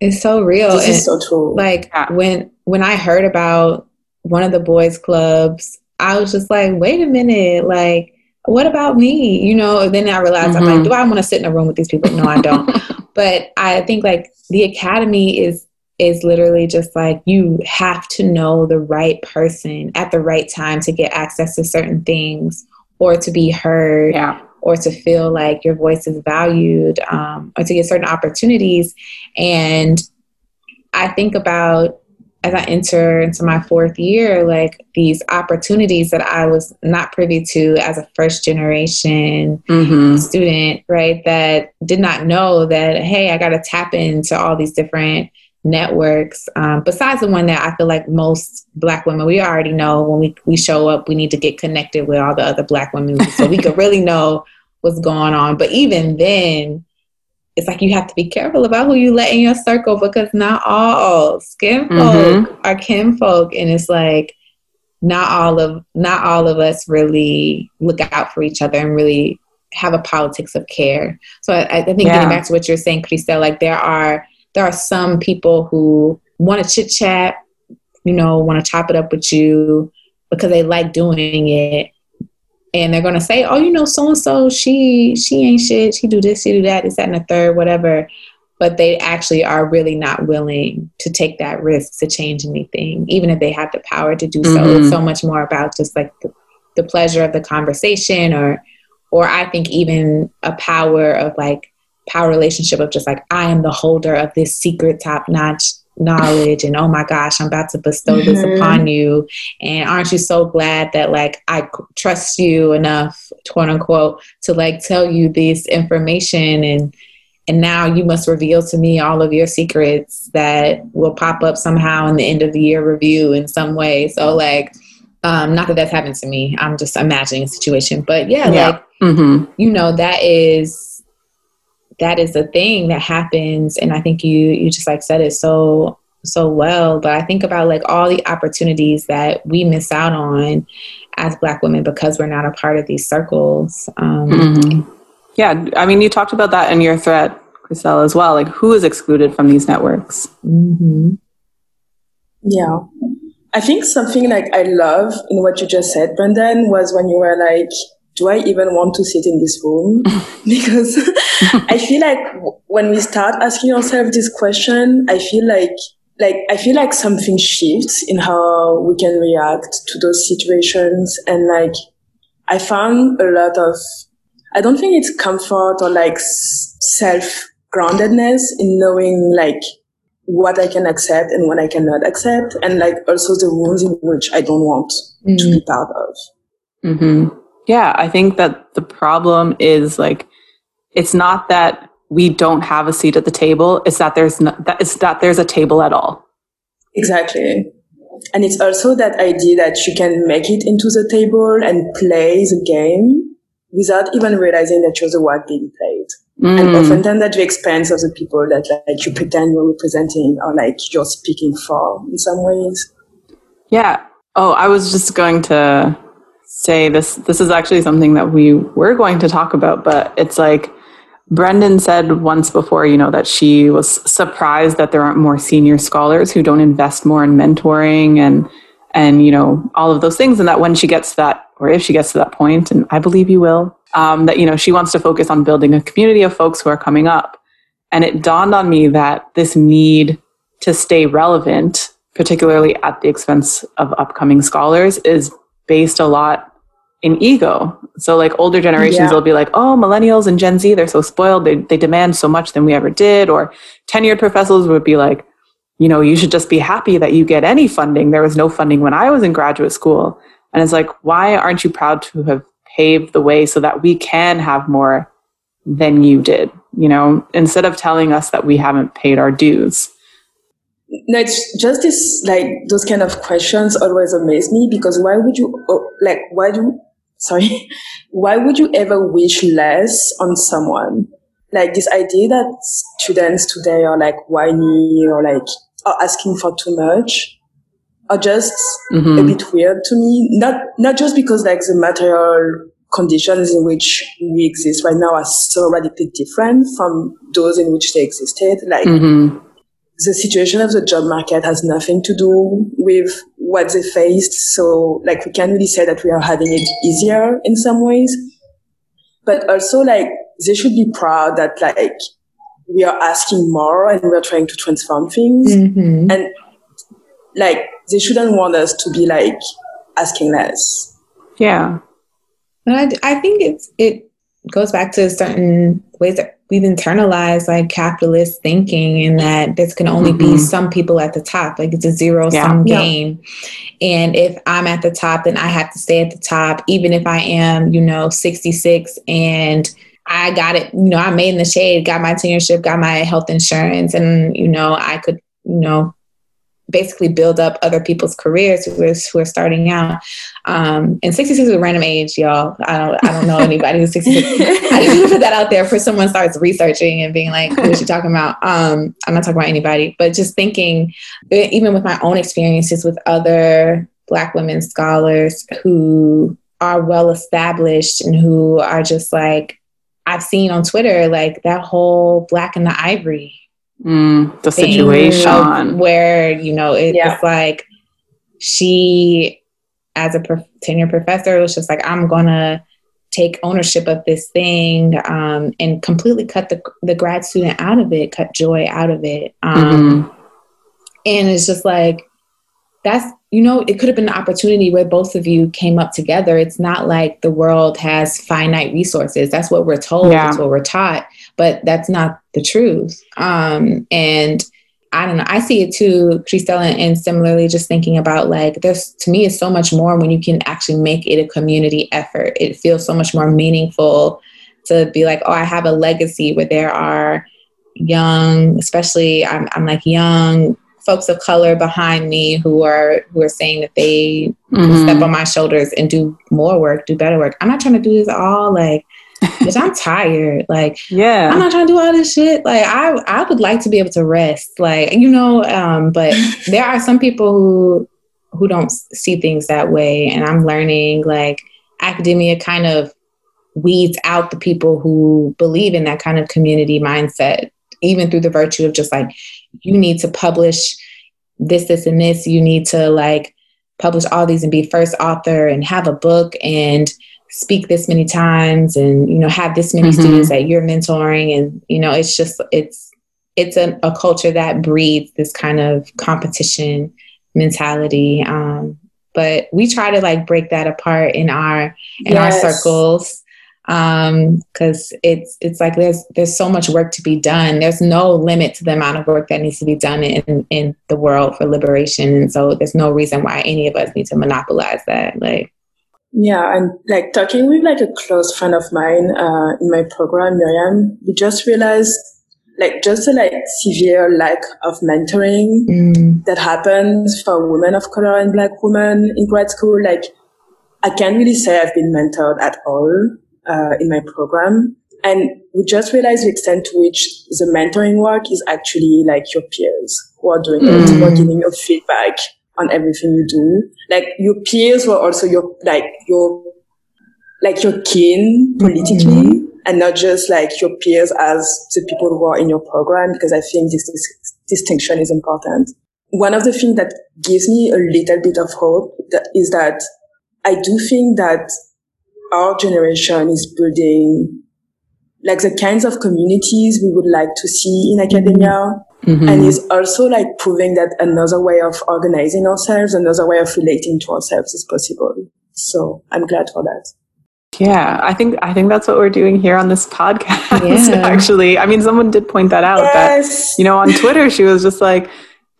It's so real. This and, is so true. Like yeah. when when I heard about one of the boys' clubs, I was just like, wait a minute, like. What about me? You know, then I realized mm-hmm. I'm like, mm-hmm. do I want to sit in a room with these people? No, I don't. but I think like the academy is is literally just like you have to know the right person at the right time to get access to certain things or to be heard yeah. or to feel like your voice is valued um, or to get certain opportunities. And I think about as I enter into my fourth year, like these opportunities that I was not privy to as a first generation mm-hmm. student, right? That did not know that, hey, I got to tap into all these different networks um, besides the one that i feel like most black women we already know when we, we show up we need to get connected with all the other black women so we could really know what's going on but even then it's like you have to be careful about who you let in your circle because not all skin folk mm-hmm. are kinfolk and it's like not all of not all of us really look out for each other and really have a politics of care so i, I think yeah. getting back to what you're saying Christelle, like there are there are some people who want to chit chat, you know, want to chop it up with you because they like doing it. And they're gonna say, Oh, you know, so and so, she she ain't shit, she do this, she do that, is that and the third, whatever. But they actually are really not willing to take that risk to change anything, even if they have the power to do so. Mm-hmm. It's so much more about just like the, the pleasure of the conversation or or I think even a power of like power relationship of just like I am the holder of this secret top notch knowledge and oh my gosh, I'm about to bestow mm-hmm. this upon you. And aren't you so glad that like I trust you enough, quote unquote, to like tell you this information and and now you must reveal to me all of your secrets that will pop up somehow in the end of the year review in some way. So like um, not that that's happened to me. I'm just imagining a situation, but yeah, yeah. like mm-hmm. you know, that is that is a thing that happens, and I think you you just like said it so so well. But I think about like all the opportunities that we miss out on as Black women because we're not a part of these circles. Um, mm-hmm. Yeah, I mean, you talked about that in your threat, Christelle, as well. Like, who is excluded from these networks? Mm-hmm. Yeah. I think something like I love in what you just said, Brendane, was when you were like, do I even want to sit in this room? because I feel like when we start asking ourselves this question, I feel like like I feel like something shifts in how we can react to those situations and like I found a lot of I don't think it's comfort or like self groundedness in knowing like what I can accept and what I cannot accept, and like also the rooms in which I don't want mm-hmm. to be part of. Mm-hmm. Yeah, I think that the problem is like it's not that we don't have a seat at the table; it's that there's no, that it's that there's a table at all. Exactly. And it's also that idea that you can make it into the table and play the game without even realizing that you're the one being played. Mm. And oftentimes at the expense of the people that like you pretend you're representing or like you're speaking for in some ways. Yeah. Oh, I was just going to say this this is actually something that we were going to talk about, but it's like Brendane said once before, you know, that she was surprised that there aren't more senior scholars who don't invest more in mentoring and and you know all of those things and that when she gets to that or if she gets to that point and i believe you will um, that you know she wants to focus on building a community of folks who are coming up. And it dawned on me that this need to stay relevant particularly at the expense of upcoming scholars is based a lot in ego. So like older generations yeah. will be like oh millennials and gen z they're so spoiled. They, they demand so much than we ever did. Or tenured professors would be like you know you should just be happy that you get any funding. There was no funding when i was in graduate school. And it's like why aren't you proud to have paved the way so that we can have more than you did, you know, instead of telling us that we haven't paid our dues. No, it's just this, like, those kind of questions always amaze me because why would you, oh, like, why do, sorry, why would you ever wish less on someone? Like, this idea that students today are like whiny or like, are asking for too much are just mm-hmm. a bit weird to me. Not not just because like the material conditions in which we exist right now are so radically different from those in which they existed. Like mm-hmm. The situation of the job market has nothing to do with what they faced. So like we can't really say that we are having it easier in some ways. But also like they should be proud that like we are asking more and we're trying to transform things. Mm-hmm. And like they shouldn't want us to be like asking less. Yeah. But I, I think it's it goes back to certain ways that we've internalized like capitalist thinking and that this can only mm-hmm. be some people at the top like it's a zero yeah. sum game yeah. and if i'm at the top then i have to stay at the top even if i am you know 66 and i got it you know i made in the shade got my tenureship got my health insurance and you know i could you know basically build up other people's careers who are, who are starting out. Um, and 66 is a random age, y'all. I don't, I don't know anybody who's 66. I just put that out there for someone starts researching and being like, what is she talking about? Um, I'm not talking about anybody, but just thinking, even with my own experiences with other Black women scholars who are well established and who are just like, I've seen on Twitter, like that whole Black in the Ivory Mm, the situation where you know it, yeah. it's like she, as a prof- tenure professor, was just like, I'm gonna take ownership of this thing um, and completely cut the the grad student out of it, cut joy out of it, um, mm-hmm. and it's just like that's you know it could have been an opportunity where both of you came up together. It's not like the world has finite resources. That's what we're told. Yeah. That's what we're taught but that's not the truth. Um, and I don't know. I see it too, Christelle, and, and similarly, just thinking about like this to me, it's so much more when you can actually make it a community effort. It feels so much more meaningful to be like, oh, I have a legacy where there are young, especially I'm, I'm like young folks of color behind me who are who are saying that they mm-hmm. step on my shoulders and do more work, do better work. I'm not trying to do this all like because I'm tired. Like, yeah, I'm not trying to do all this shit. Like, I I would like to be able to rest. Like, you know, um, but there are some people who who don't see things that way, and I'm learning. Like, academia kind of weeds out the people who believe in that kind of community mindset, even through the virtue of just like you need to publish this, this, and this. You need to like publish all these and be first author and have a book and speak this many times and you know have this many mm-hmm. students that you're mentoring and you know it's just it's it's a, a culture that breeds this kind of competition mentality um, but we try to like break that apart in our in yes. our circles because um, it's it's like there's there's so much work to be done. There's no limit to the amount of work that needs to be done in in the world for liberation, and so there's no reason why any of us need to monopolize that. Like, yeah, and like talking with like a close friend of mine uh, in my program, Miriam, we just realized like just a like severe lack of mentoring mm. that happens for women of color and black women in grad school. Like, I can't really say I've been mentored at all uh, in my program. And we just realized the extent to which the mentoring work is actually like your peers who are doing mm. it, who are giving you feedback on everything you do. Like your peers were also your, like your, like your kin politically mm. and not just like your peers as the people who are in your program, because I think this, this distinction is important. One of the things that gives me a little bit of hope that is that I do think that our generation is building like the kinds of communities we would like to see in academia. Mm-hmm. And is also like proving that another way of organizing ourselves, another way of relating to ourselves is possible. So I'm glad for that. Yeah, I think I think that's what we're doing here on this podcast. Yeah. Actually, I mean, someone did point that out. Yes. That you know, on Twitter, she was just like,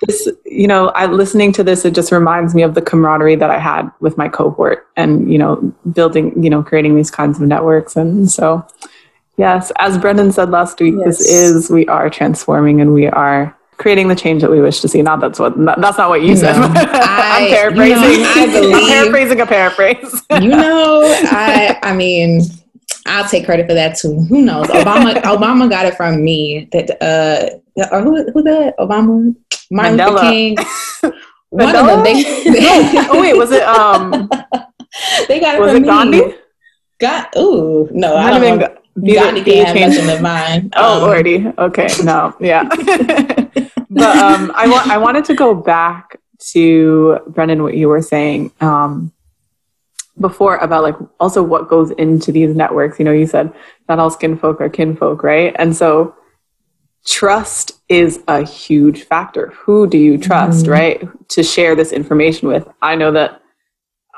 this you know i listening to this it just reminds me of the camaraderie that i had with my cohort and you know building you know creating these kinds of networks and so yes as Brendane said last week yes. this is we are transforming and we are creating the change that we wish to see not that's what that's not what you said I, i'm paraphrasing you know, I believe, I'm paraphrasing a paraphrase you know i i mean I'll take credit for that too. Who knows? Obama Obama got it from me. That uh, or who who that Obama Martin Mandela. Luther King. One of them. They, oh wait, was it um? they got it was from it Gandhi? Me. Got ooh no, I don't even know. Gandhi can't much of mine. Oh um, lordy, okay, no, yeah. but um, I want I wanted to go back to Brendane what you were saying um before about like also what goes into these networks. You know, you said not all skin folk are kinfolk, right? And so trust is a huge factor. Who do you trust, mm-hmm. right? To share this information with. I know that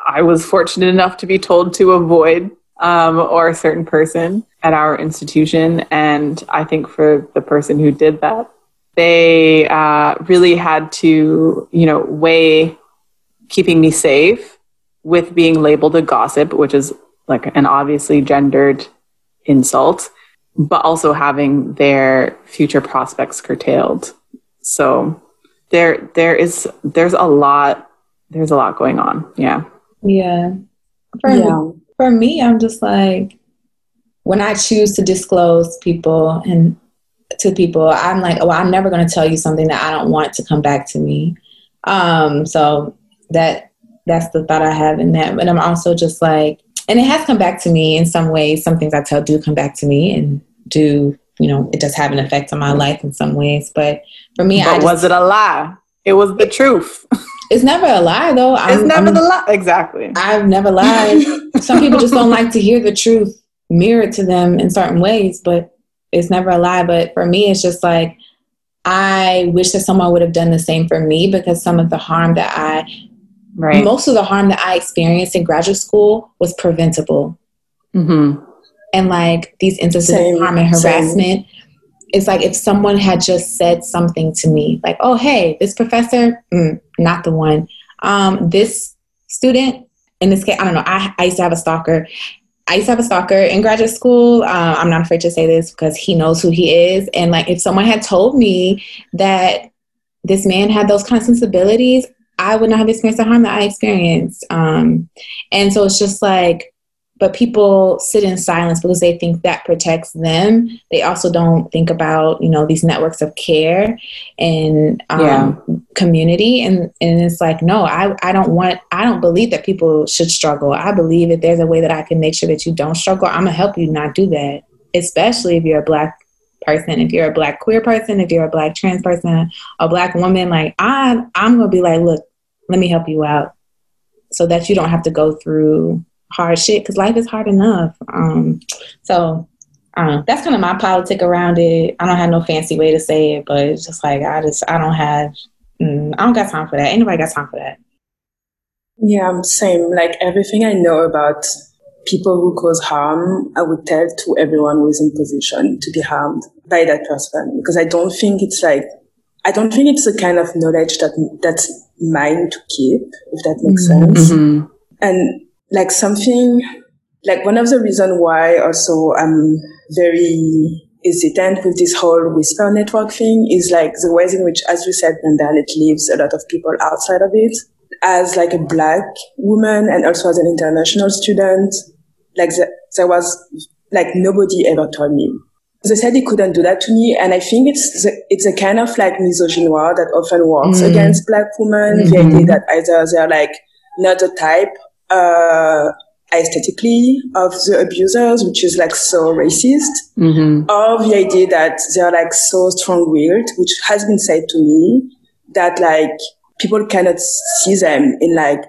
I was fortunate enough to be told to avoid um, or a certain person at our institution. And I think for the person who did that, they uh, really had to, you know, weigh keeping me safe with being labeled a gossip, which is like an obviously gendered insult but also having their future prospects curtailed. So there there is there's a lot there's a lot going on. Yeah. Yeah. For yeah. For me, I'm just like when I choose to disclose people and to people, I'm like, oh, I'm never going to tell you something that I don't want to come back to me. Um, so that that's the thought I have in that. But I'm also just like, and it has come back to me in some ways. Some things I tell do come back to me and do, you know, it does have an effect on my life in some ways. But for me, but I just, was it a lie? It was the truth. It's never a lie, though. I'm, it's never I'm, the lie. Exactly. I've never lied. Some people just don't like to hear the truth mirrored to them in certain ways, but it's never a lie. But for me, it's just like I wish that someone would have done the same for me because some of the harm that I, right. most of the harm that I experienced in graduate school was preventable. Mm-hmm. And like these instances same, of harm and harassment, same. It's like if someone had just said something to me, like, "Oh, hey, this professor, mm, not the one. Um, this student, in this case, I don't know. I, I used to have a stalker. I used to have a stalker in graduate school. Uh, I'm not afraid to say this because he knows who he is. And like, if someone had told me that this man had those kind of sensibilities, I would not have experienced the harm that I experienced. Um, and so it's just like but people sit in silence because they think that protects them. They also don't think about you know these networks of care and um, yeah. community. And and it's like no I, I don't want i don't believe that people should struggle. I believe if there's a way that i can make sure that you don't struggle i'm gonna help you not do that. Especially if you're a black person if you're a black queer person if you're a black trans person a black woman like i'm i'm gonna be like look let me help you out so that you don't have to go through hard shit because life is hard enough. Um, so um, that's kind of my politic around it. I don't have no fancy way to say it, but it's just like I just I don't have mm, I don't got time for that. Anybody got time for that. Yeah, I'm same. Like everything I know about people who cause harm, I would tell to everyone who is in position to be harmed by that person because I don't think it's like I don't think it's the kind of knowledge that that's mine to keep, if that makes mm-hmm. sense. Mm-hmm. And like something like one of the reasons why also I'm very hesitant with this whole whisper network thing is like the ways in which, as you said, Brendane, it leaves a lot of people outside of it. As like a black woman and also as an international student, like the, there was like nobody ever told me. They said they couldn't do that to me, and I think it's the, it's a kind of like misogynoir that often works mm. against black women. Mm-hmm. The idea that either they're like not the type uh, aesthetically of the abusers, which is like so racist, mm-hmm. or the idea that they're like so strong-willed, which has been said to me that like people cannot see them in like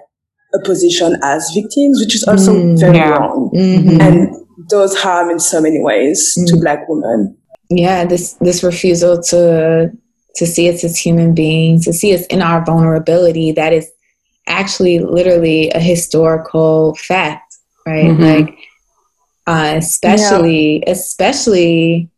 a position as victims, which is also mm, very yeah. wrong mm-hmm. and does harm in so many ways mm. to black women. Yeah, this this refusal to to see us as human beings, to see us in our vulnerability, that is actually literally a historical fact, right? Mm-hmm. Like, uh, especially, yeah. especially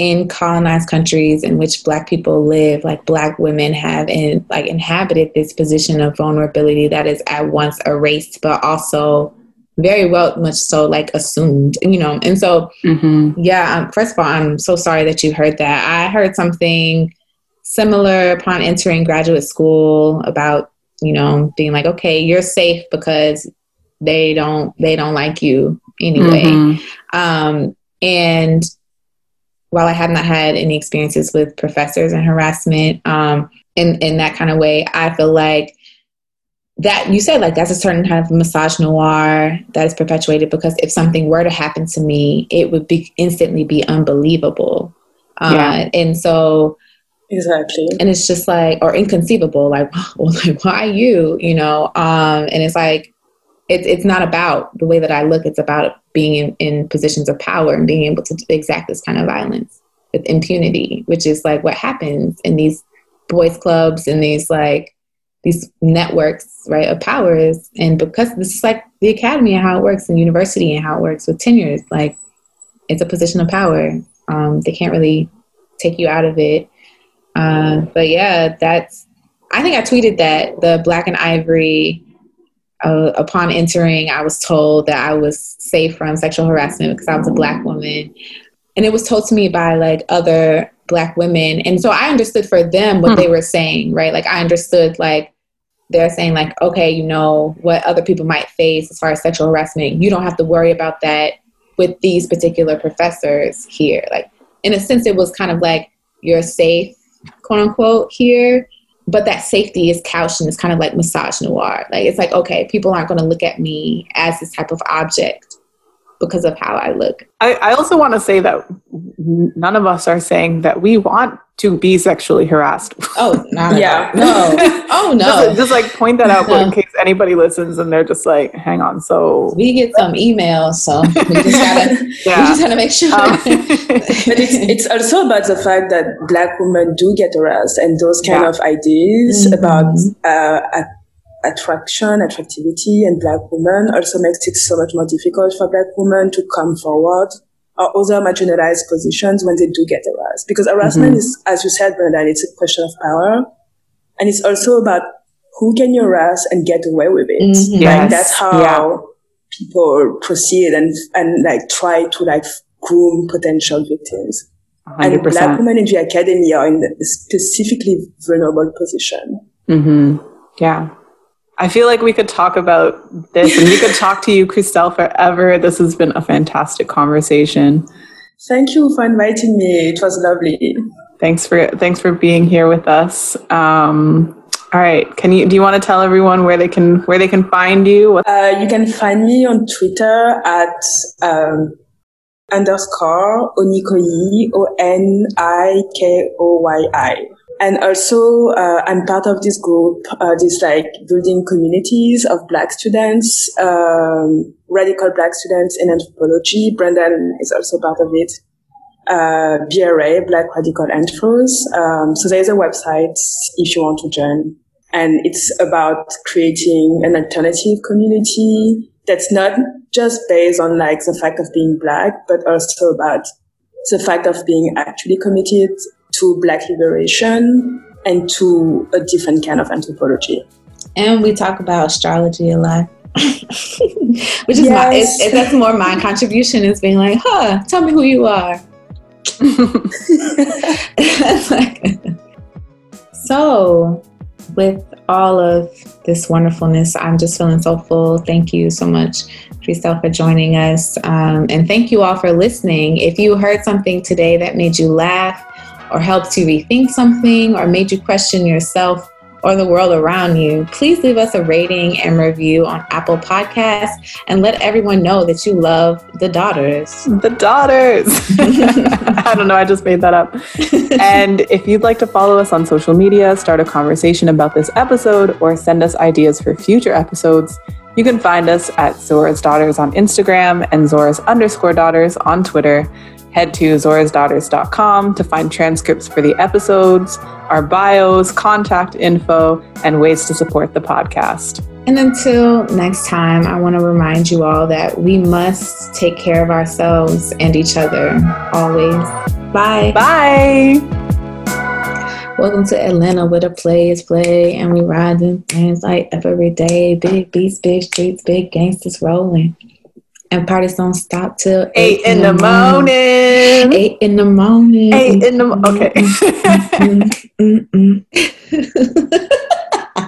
in colonized countries in which black people live like black women have in like inhabited this position of vulnerability that is at once erased but also very well much so like assumed you know and so mm-hmm. yeah um, first of all i'm so sorry that you heard that i heard something similar upon entering graduate school about you know, being like, okay, you're safe because they don't they don't like you anyway. Mm-hmm. Um, and while I have not had any experiences with professors and harassment um, in in that kind of way, I feel like that you said like that's a certain kind of misogynoir that is perpetuated because if something were to happen to me, it would be instantly be unbelievable. Uh, yeah. and so Exactly. And it's just like, or inconceivable, like, well, like, why you, you know? Um, and it's like, it's, it's not about the way that I look. It's about being in, in positions of power and being able to exact this kind of violence with impunity, which is like what happens in these boys clubs and these like, these networks, right, of powers. And because this is like the academy and how it works and university and how it works with tenures, like it's a position of power. Um, they can't really take you out of it uh, but yeah, that's. I think I tweeted that the Black and Ivory. Uh, upon entering, I was told that I was safe from sexual harassment because I was a black woman, and it was told to me by like other black women, and so I understood for them what hmm. they were saying, right? Like I understood like they're saying like, okay, you know what other people might face as far as sexual harassment. You don't have to worry about that with these particular professors here. Like in a sense, it was kind of like you're safe quote unquote here but that safety is couched in this kind of like misogynoir. like it's like okay people aren't going to look at me as this type of object because of how i look I, I also want to say that none of us are saying that we want to be sexually harassed. Oh, yeah. No. Oh, no. just, just, like point that out in case anybody listens and they're just like, hang on. So we get some emails. So we just gotta, yeah. we just gotta make sure. Um, but it's, it's also about the fact that black women do get harassed and those kind yeah. of ideas mm-hmm. about uh, attraction, attractivity and black women also makes it so much more difficult for black women to come forward or other marginalized positions when they do get harassed. Because harassment mm-hmm. is, as you said, Bernadette, it's a question of power. And it's also about who can you harass and get away with it. Mm-hmm. Like that's how yeah. people proceed and, and like try to like groom potential victims. 100%. And black women in the academy are in a specifically vulnerable position. Mm-hmm. Yeah. I feel like we could talk about this and we could talk to you, Christelle, forever. This has been a fantastic conversation. Thank you for inviting me. It was lovely. Thanks for thanks for being here with us. Um, all right, can you do you want to tell everyone where they can where they can find you? Uh, you can find me on Twitter at um, underscore Onikoyi O N I K O Y I. And also, uh, I'm part of this group, uh, this like building communities of Black students, um, radical Black students in anthropology. Brendane is also part of it. Uh, BRA, Black Radical Anthros. Um, so there's a website if you want to join. And it's about creating an alternative community that's not just based on like the fact of being Black, but also about the fact of being actually committed to Black liberation and to a different kind of anthropology. And we talk about astrology a lot. Which is yes. my, it's, it, that's more my contribution is being like, huh, tell me who you are. so, with all of this wonderfulness, I'm just feeling so full. Thank you so much, Christelle, for joining us. Um, and thank you all for listening. If you heard something today that made you laugh, or helped you rethink something or made you question yourself or the world around you, please leave us a rating and review on Apple Podcasts and let everyone know that you love the daughters. The daughters. I don't know, I just made that up. and if you'd like to follow us on social media, start a conversation about this episode, or send us ideas for future episodes, you can find us at Zora's Daughters on Instagram and Zora's underscore daughters on Twitter. Head to zorasdaughters.com to find transcripts for the episodes, our bios, contact info, and ways to support the podcast. And until next time, I want to remind you all that we must take care of ourselves and each other always. Bye. Bye. Welcome to Atlanta where the play is play and we riding things like every day. Big beats, big streets, big gangsters rolling and parties don't stop till eight, eight in, the, the morning. morning. Eight in the morning. Eight in the morning. okay. Mm-hmm. Mm-hmm. Mm-hmm.